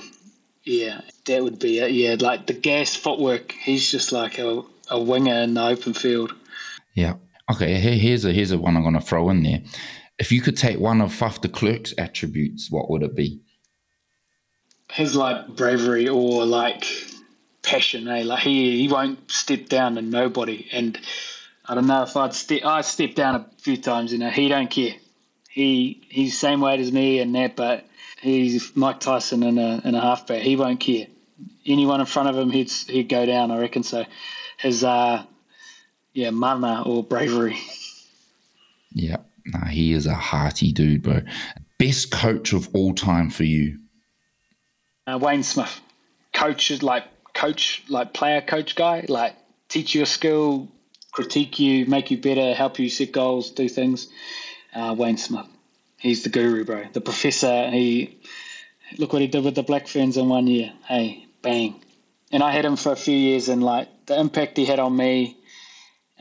Yeah, that would be it. Yeah, like the gas footwork. He's just like a, a winger in the open field. Yeah. Okay. Here, here's a here's a one I'm going to throw in there. If you could take one of Faf de Klerk's attributes, what would it be? His like bravery or like passion. Eh? Like he he won't step down to nobody. And I don't know if I'd step. I stepped down a few times. You know, he don't care. He he's same weight as me and that, but he's Mike Tyson in a in a halfback. He won't care. Anyone in front of him, he'd he'd go down. I reckon. So his uh, yeah, mana or bravery. Yeah, nah, he is a hearty dude, bro. Best coach of all time for you? Uh, Wayne Smith, coach like coach like player coach guy, like teach you a skill, critique you, make you better, help you set goals, do things. Uh, Wayne Smith. He's the guru, bro. The professor. He look what he did with the Black Ferns in one year. Hey, bang. And I had him for a few years, and like the impact he had on me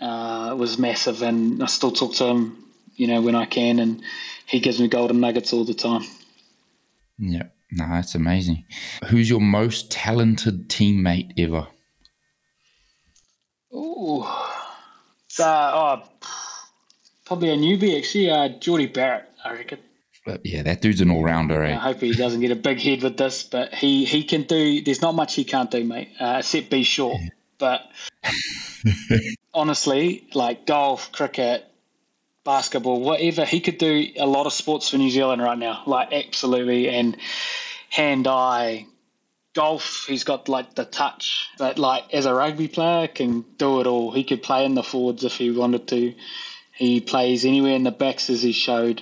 uh, was massive. And I still talk to him, you know, when I can, and he gives me golden nuggets all the time. Yeah, no, that's amazing. Who's your most talented teammate ever? Ooh, so, oh, probably a newbie actually, uh, Jordie Barrett. I reckon. But yeah, that dude's an all rounder. Eh? I hope he doesn't get a big head with this, but he, he can do. There's not much he can't do, mate, uh, except be short. Yeah. But honestly, like golf, cricket, basketball, whatever, he could do a lot of sports for New Zealand right now. Like absolutely, and hand eye, golf. He's got like the touch, but like as a rugby player, can do it all. He could play in the forwards if he wanted to. He plays anywhere in the backs as he showed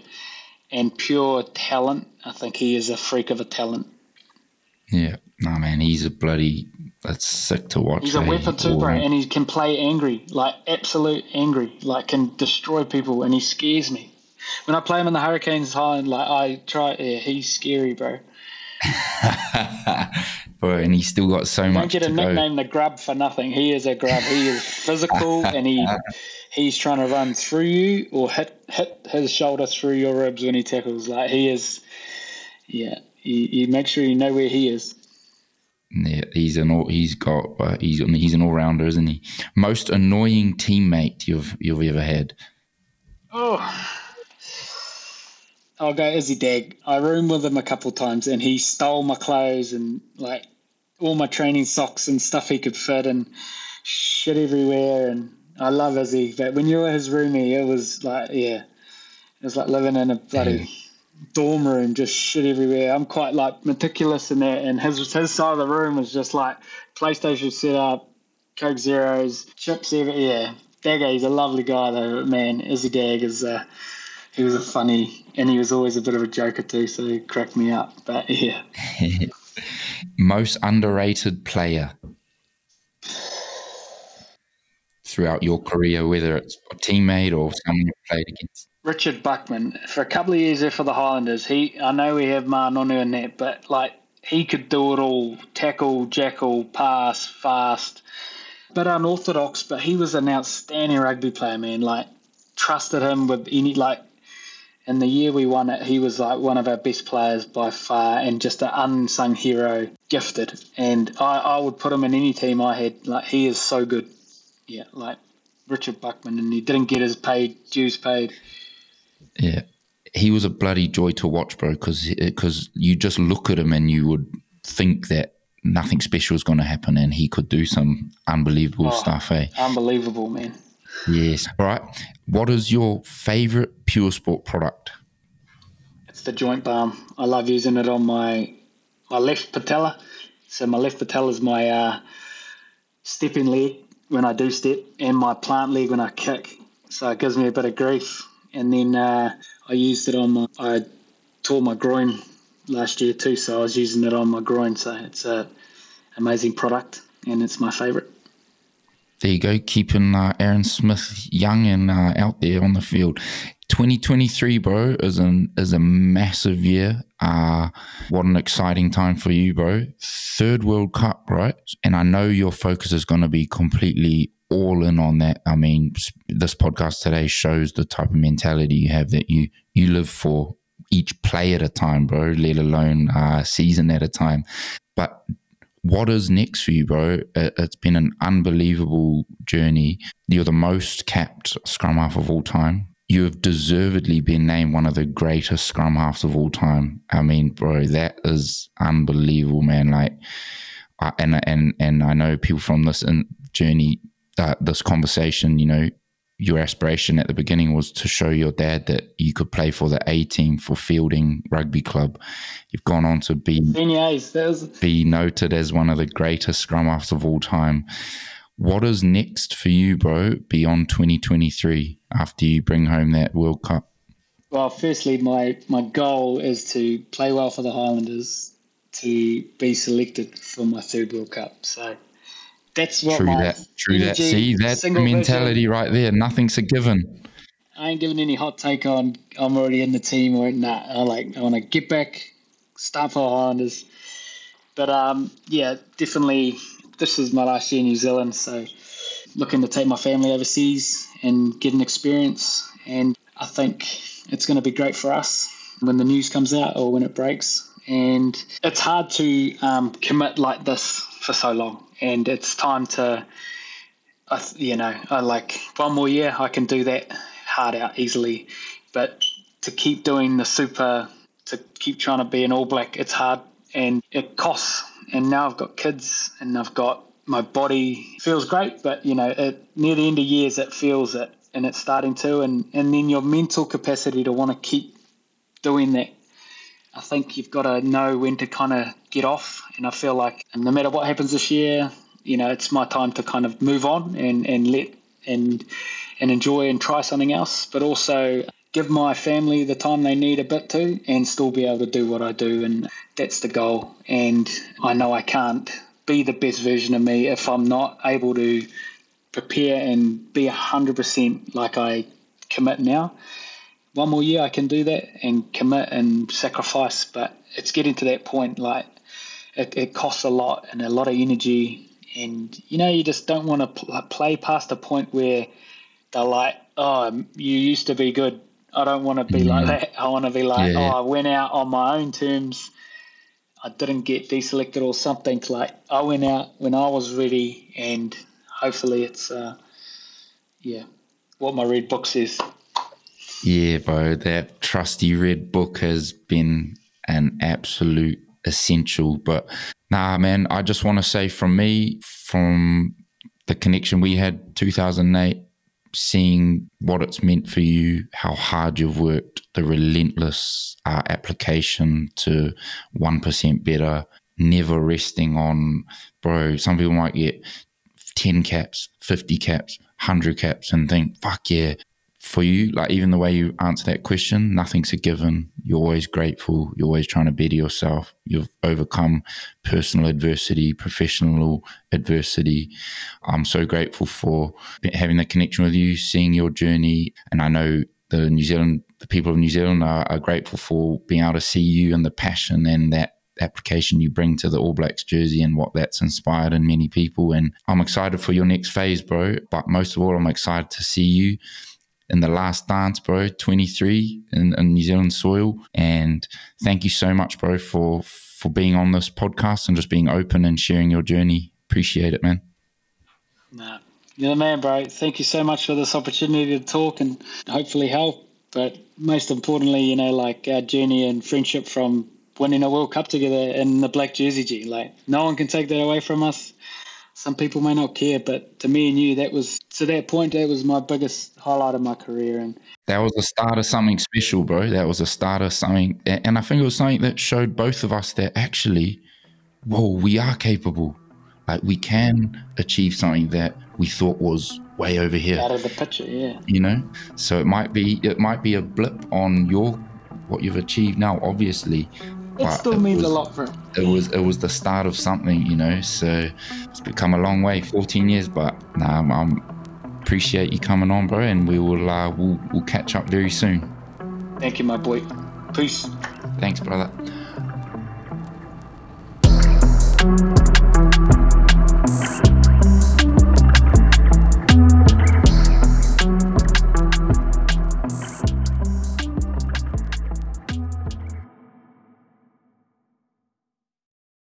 and pure talent. I think he is a freak of a talent. Yeah, no man, he's a bloody. That's sick to watch. He's a eh? weapon too, bro, and he can play angry, like absolute angry, like can destroy people, and he scares me. When I play him in the Hurricanes high, like I try, yeah, he's scary, bro. bro, and he's still got so Don't much. Don't get a nickname, go. the grub, for nothing. He is a grub. He is physical, and he he's trying to run through you or hit hit his shoulder through your ribs when he tackles. Like he is, yeah. You, you make sure you know where he is. Yeah, he's an all, he's got uh, he's he's an all rounder, isn't he? Most annoying teammate you've you've ever had. Oh, I'll go Izzy Dagg. I roomed with him a couple times, and he stole my clothes and like all my training socks and stuff he could fit, and shit everywhere. And I love Izzy, but when you were his roomie, it was like, yeah, it was like living in a bloody yeah. Dorm room, just shit everywhere. I'm quite like meticulous in that, and his his side of the room was just like PlayStation set up, Coke Zeros, chips everywhere. Yeah, Dagger, he's a lovely guy though, man, Izzy Dagg is uh, he was a funny, and he was always a bit of a joker too, so he cracked me up. But yeah. Most underrated player throughout your career, whether it's a teammate or someone you played against? Richard Buckman. For a couple of years there for the Highlanders, he I know we have Ma'a Nonu in that, but like he could do it all tackle, jackal, pass, fast. Bit unorthodox, but he was an outstanding rugby player, man. Like trusted him with any like in the year we won it, he was like one of our best players by far and just an unsung hero, gifted. And I, I would put him in any team I had. Like he is so good yeah, like Richard Buckman, and he didn't get his paid dues paid. Yeah, he was a bloody joy to watch, bro. Because because you just look at him and you would think that nothing special is going to happen, and he could do some unbelievable oh, stuff. Eh? Unbelievable, man. Yes. All right. What is your favorite Puresport product? It's the joint balm. I love using it on my my left patella. So my left patella is my uh, stepping leg when I do step and my plant leg when I kick. So it gives me a bit of grief. And then uh, I used it on my, I tore my groin last year too, so I was using it on my groin. So it's a amazing product and it's my favourite. There you go, keeping uh, Aaron Smith young and uh, out there on the field. 2023, bro, is an is a massive year. Uh, what an exciting time for you, bro. Third World Cup, right? And I know your focus is going to be completely all in on that. I mean, this podcast today shows the type of mentality you have that you you live for each play at a time, bro. Let alone uh, season at a time. But what is next for you, bro? It's been an unbelievable journey. You're the most capped scrum half of all time. You have deservedly been named one of the greatest scrum halves of all time. I mean, bro, that is unbelievable, man. Like, I, and and and I know people from this journey, uh, this conversation, you know, your aspiration at the beginning was to show your dad that you could play for the A team for Feilding Rugby Club. You've gone on to be be noted as one of the greatest scrum halves of all time. What is next for you, bro, beyond 2023 after you bring home that World Cup? Well, firstly, my, my goal is to play well for the Highlanders to be selected for my third World Cup. So that's what true that true that see that's the mentality vision. right there nothing's a given i ain't giving any hot take on i'm already in the team or not i like i want to get back start for the highlanders but um yeah definitely this is my last year in new zealand so looking to take my family overseas and get an experience. And i think it's going to be great for us when the news comes out or when it breaks. And it's hard to um, commit like this for so long. And it's time to, you know, I like one more year, I can do that hard out easily, but to keep doing the super, to keep trying to be an All Black, it's hard. And it costs. And now I've got kids and I've got my body feels great, but you know, it, near the end of years, it feels it and it's starting to, and and then your mental capacity to want to keep doing that I think you've got to know when to kind of get off. And I feel like no matter what happens this year, you know, it's my time to kind of move on and, and let and and enjoy and try something else, but also give my family the time they need a bit too and still be able to do what I do and that's the goal. And I know I can't be the best version of me if I'm not able to prepare and be 100% like I commit now one more year I can do that and commit and sacrifice, but it's getting to that point like it, it costs a lot and a lot of energy, and you know you just don't want to pl- play past a point where they're like, oh, you used to be good. I don't want to be mm-hmm. like that. I want to be like, yeah, oh, I went out on my own terms. I didn't get deselected or something. Like I went out when I was ready, and hopefully it's, uh, yeah, what my red book says. Yeah, bro, that trusty red book has been an absolute essential. But nah, man, I just want to say from me, from the connection we had 2008, seeing what it's meant for you, how hard you've worked, the relentless uh, application to 1% better, never resting on, bro, some people might get 10 caps, 50 caps, 100 caps and think, fuck yeah, for you, like even the way you answer that question, nothing's a given. You're always grateful. You're always trying to better yourself. You've overcome personal adversity, professional adversity. I'm so grateful for having the connection with you, seeing your journey. And I know the New Zealand, the people of New Zealand are, are grateful for being able to see you and the passion and that application you bring to the All Blacks jersey and what that's inspired in many people. And I'm excited for your next phase, bro. But most of all, I'm excited to see you in the last dance, bro, 23 in, in, New Zealand soil. And thank you so much, bro, for for being on this podcast and just being open and sharing your journey. Appreciate it, man. Nah, you're the man, bro. Thank you so much for this opportunity to talk and hopefully help. But most importantly, you know, like our journey and friendship from winning a World Cup together in the black jersey, G. Like, no one can take that away from us some people may not care, but to me and you, that was to that point, that was my biggest highlight of my career. And that was the start of something special, bro. That was the start of something, and I think it was something that showed both of us that actually, whoa, we are capable. Like we can achieve something that we thought was way over here, out of the picture, yeah. You know, so it might be it might be a blip on your what you've achieved now, obviously, it still it means was, a lot for him. It was it was the start of something, you know. So it's become a long way, 14 years. But nah, I'm, I'm appreciate you coming on, bro, and we will uh, we'll, we'll catch up very soon. Thank you, my boy. Peace. Thanks, brother.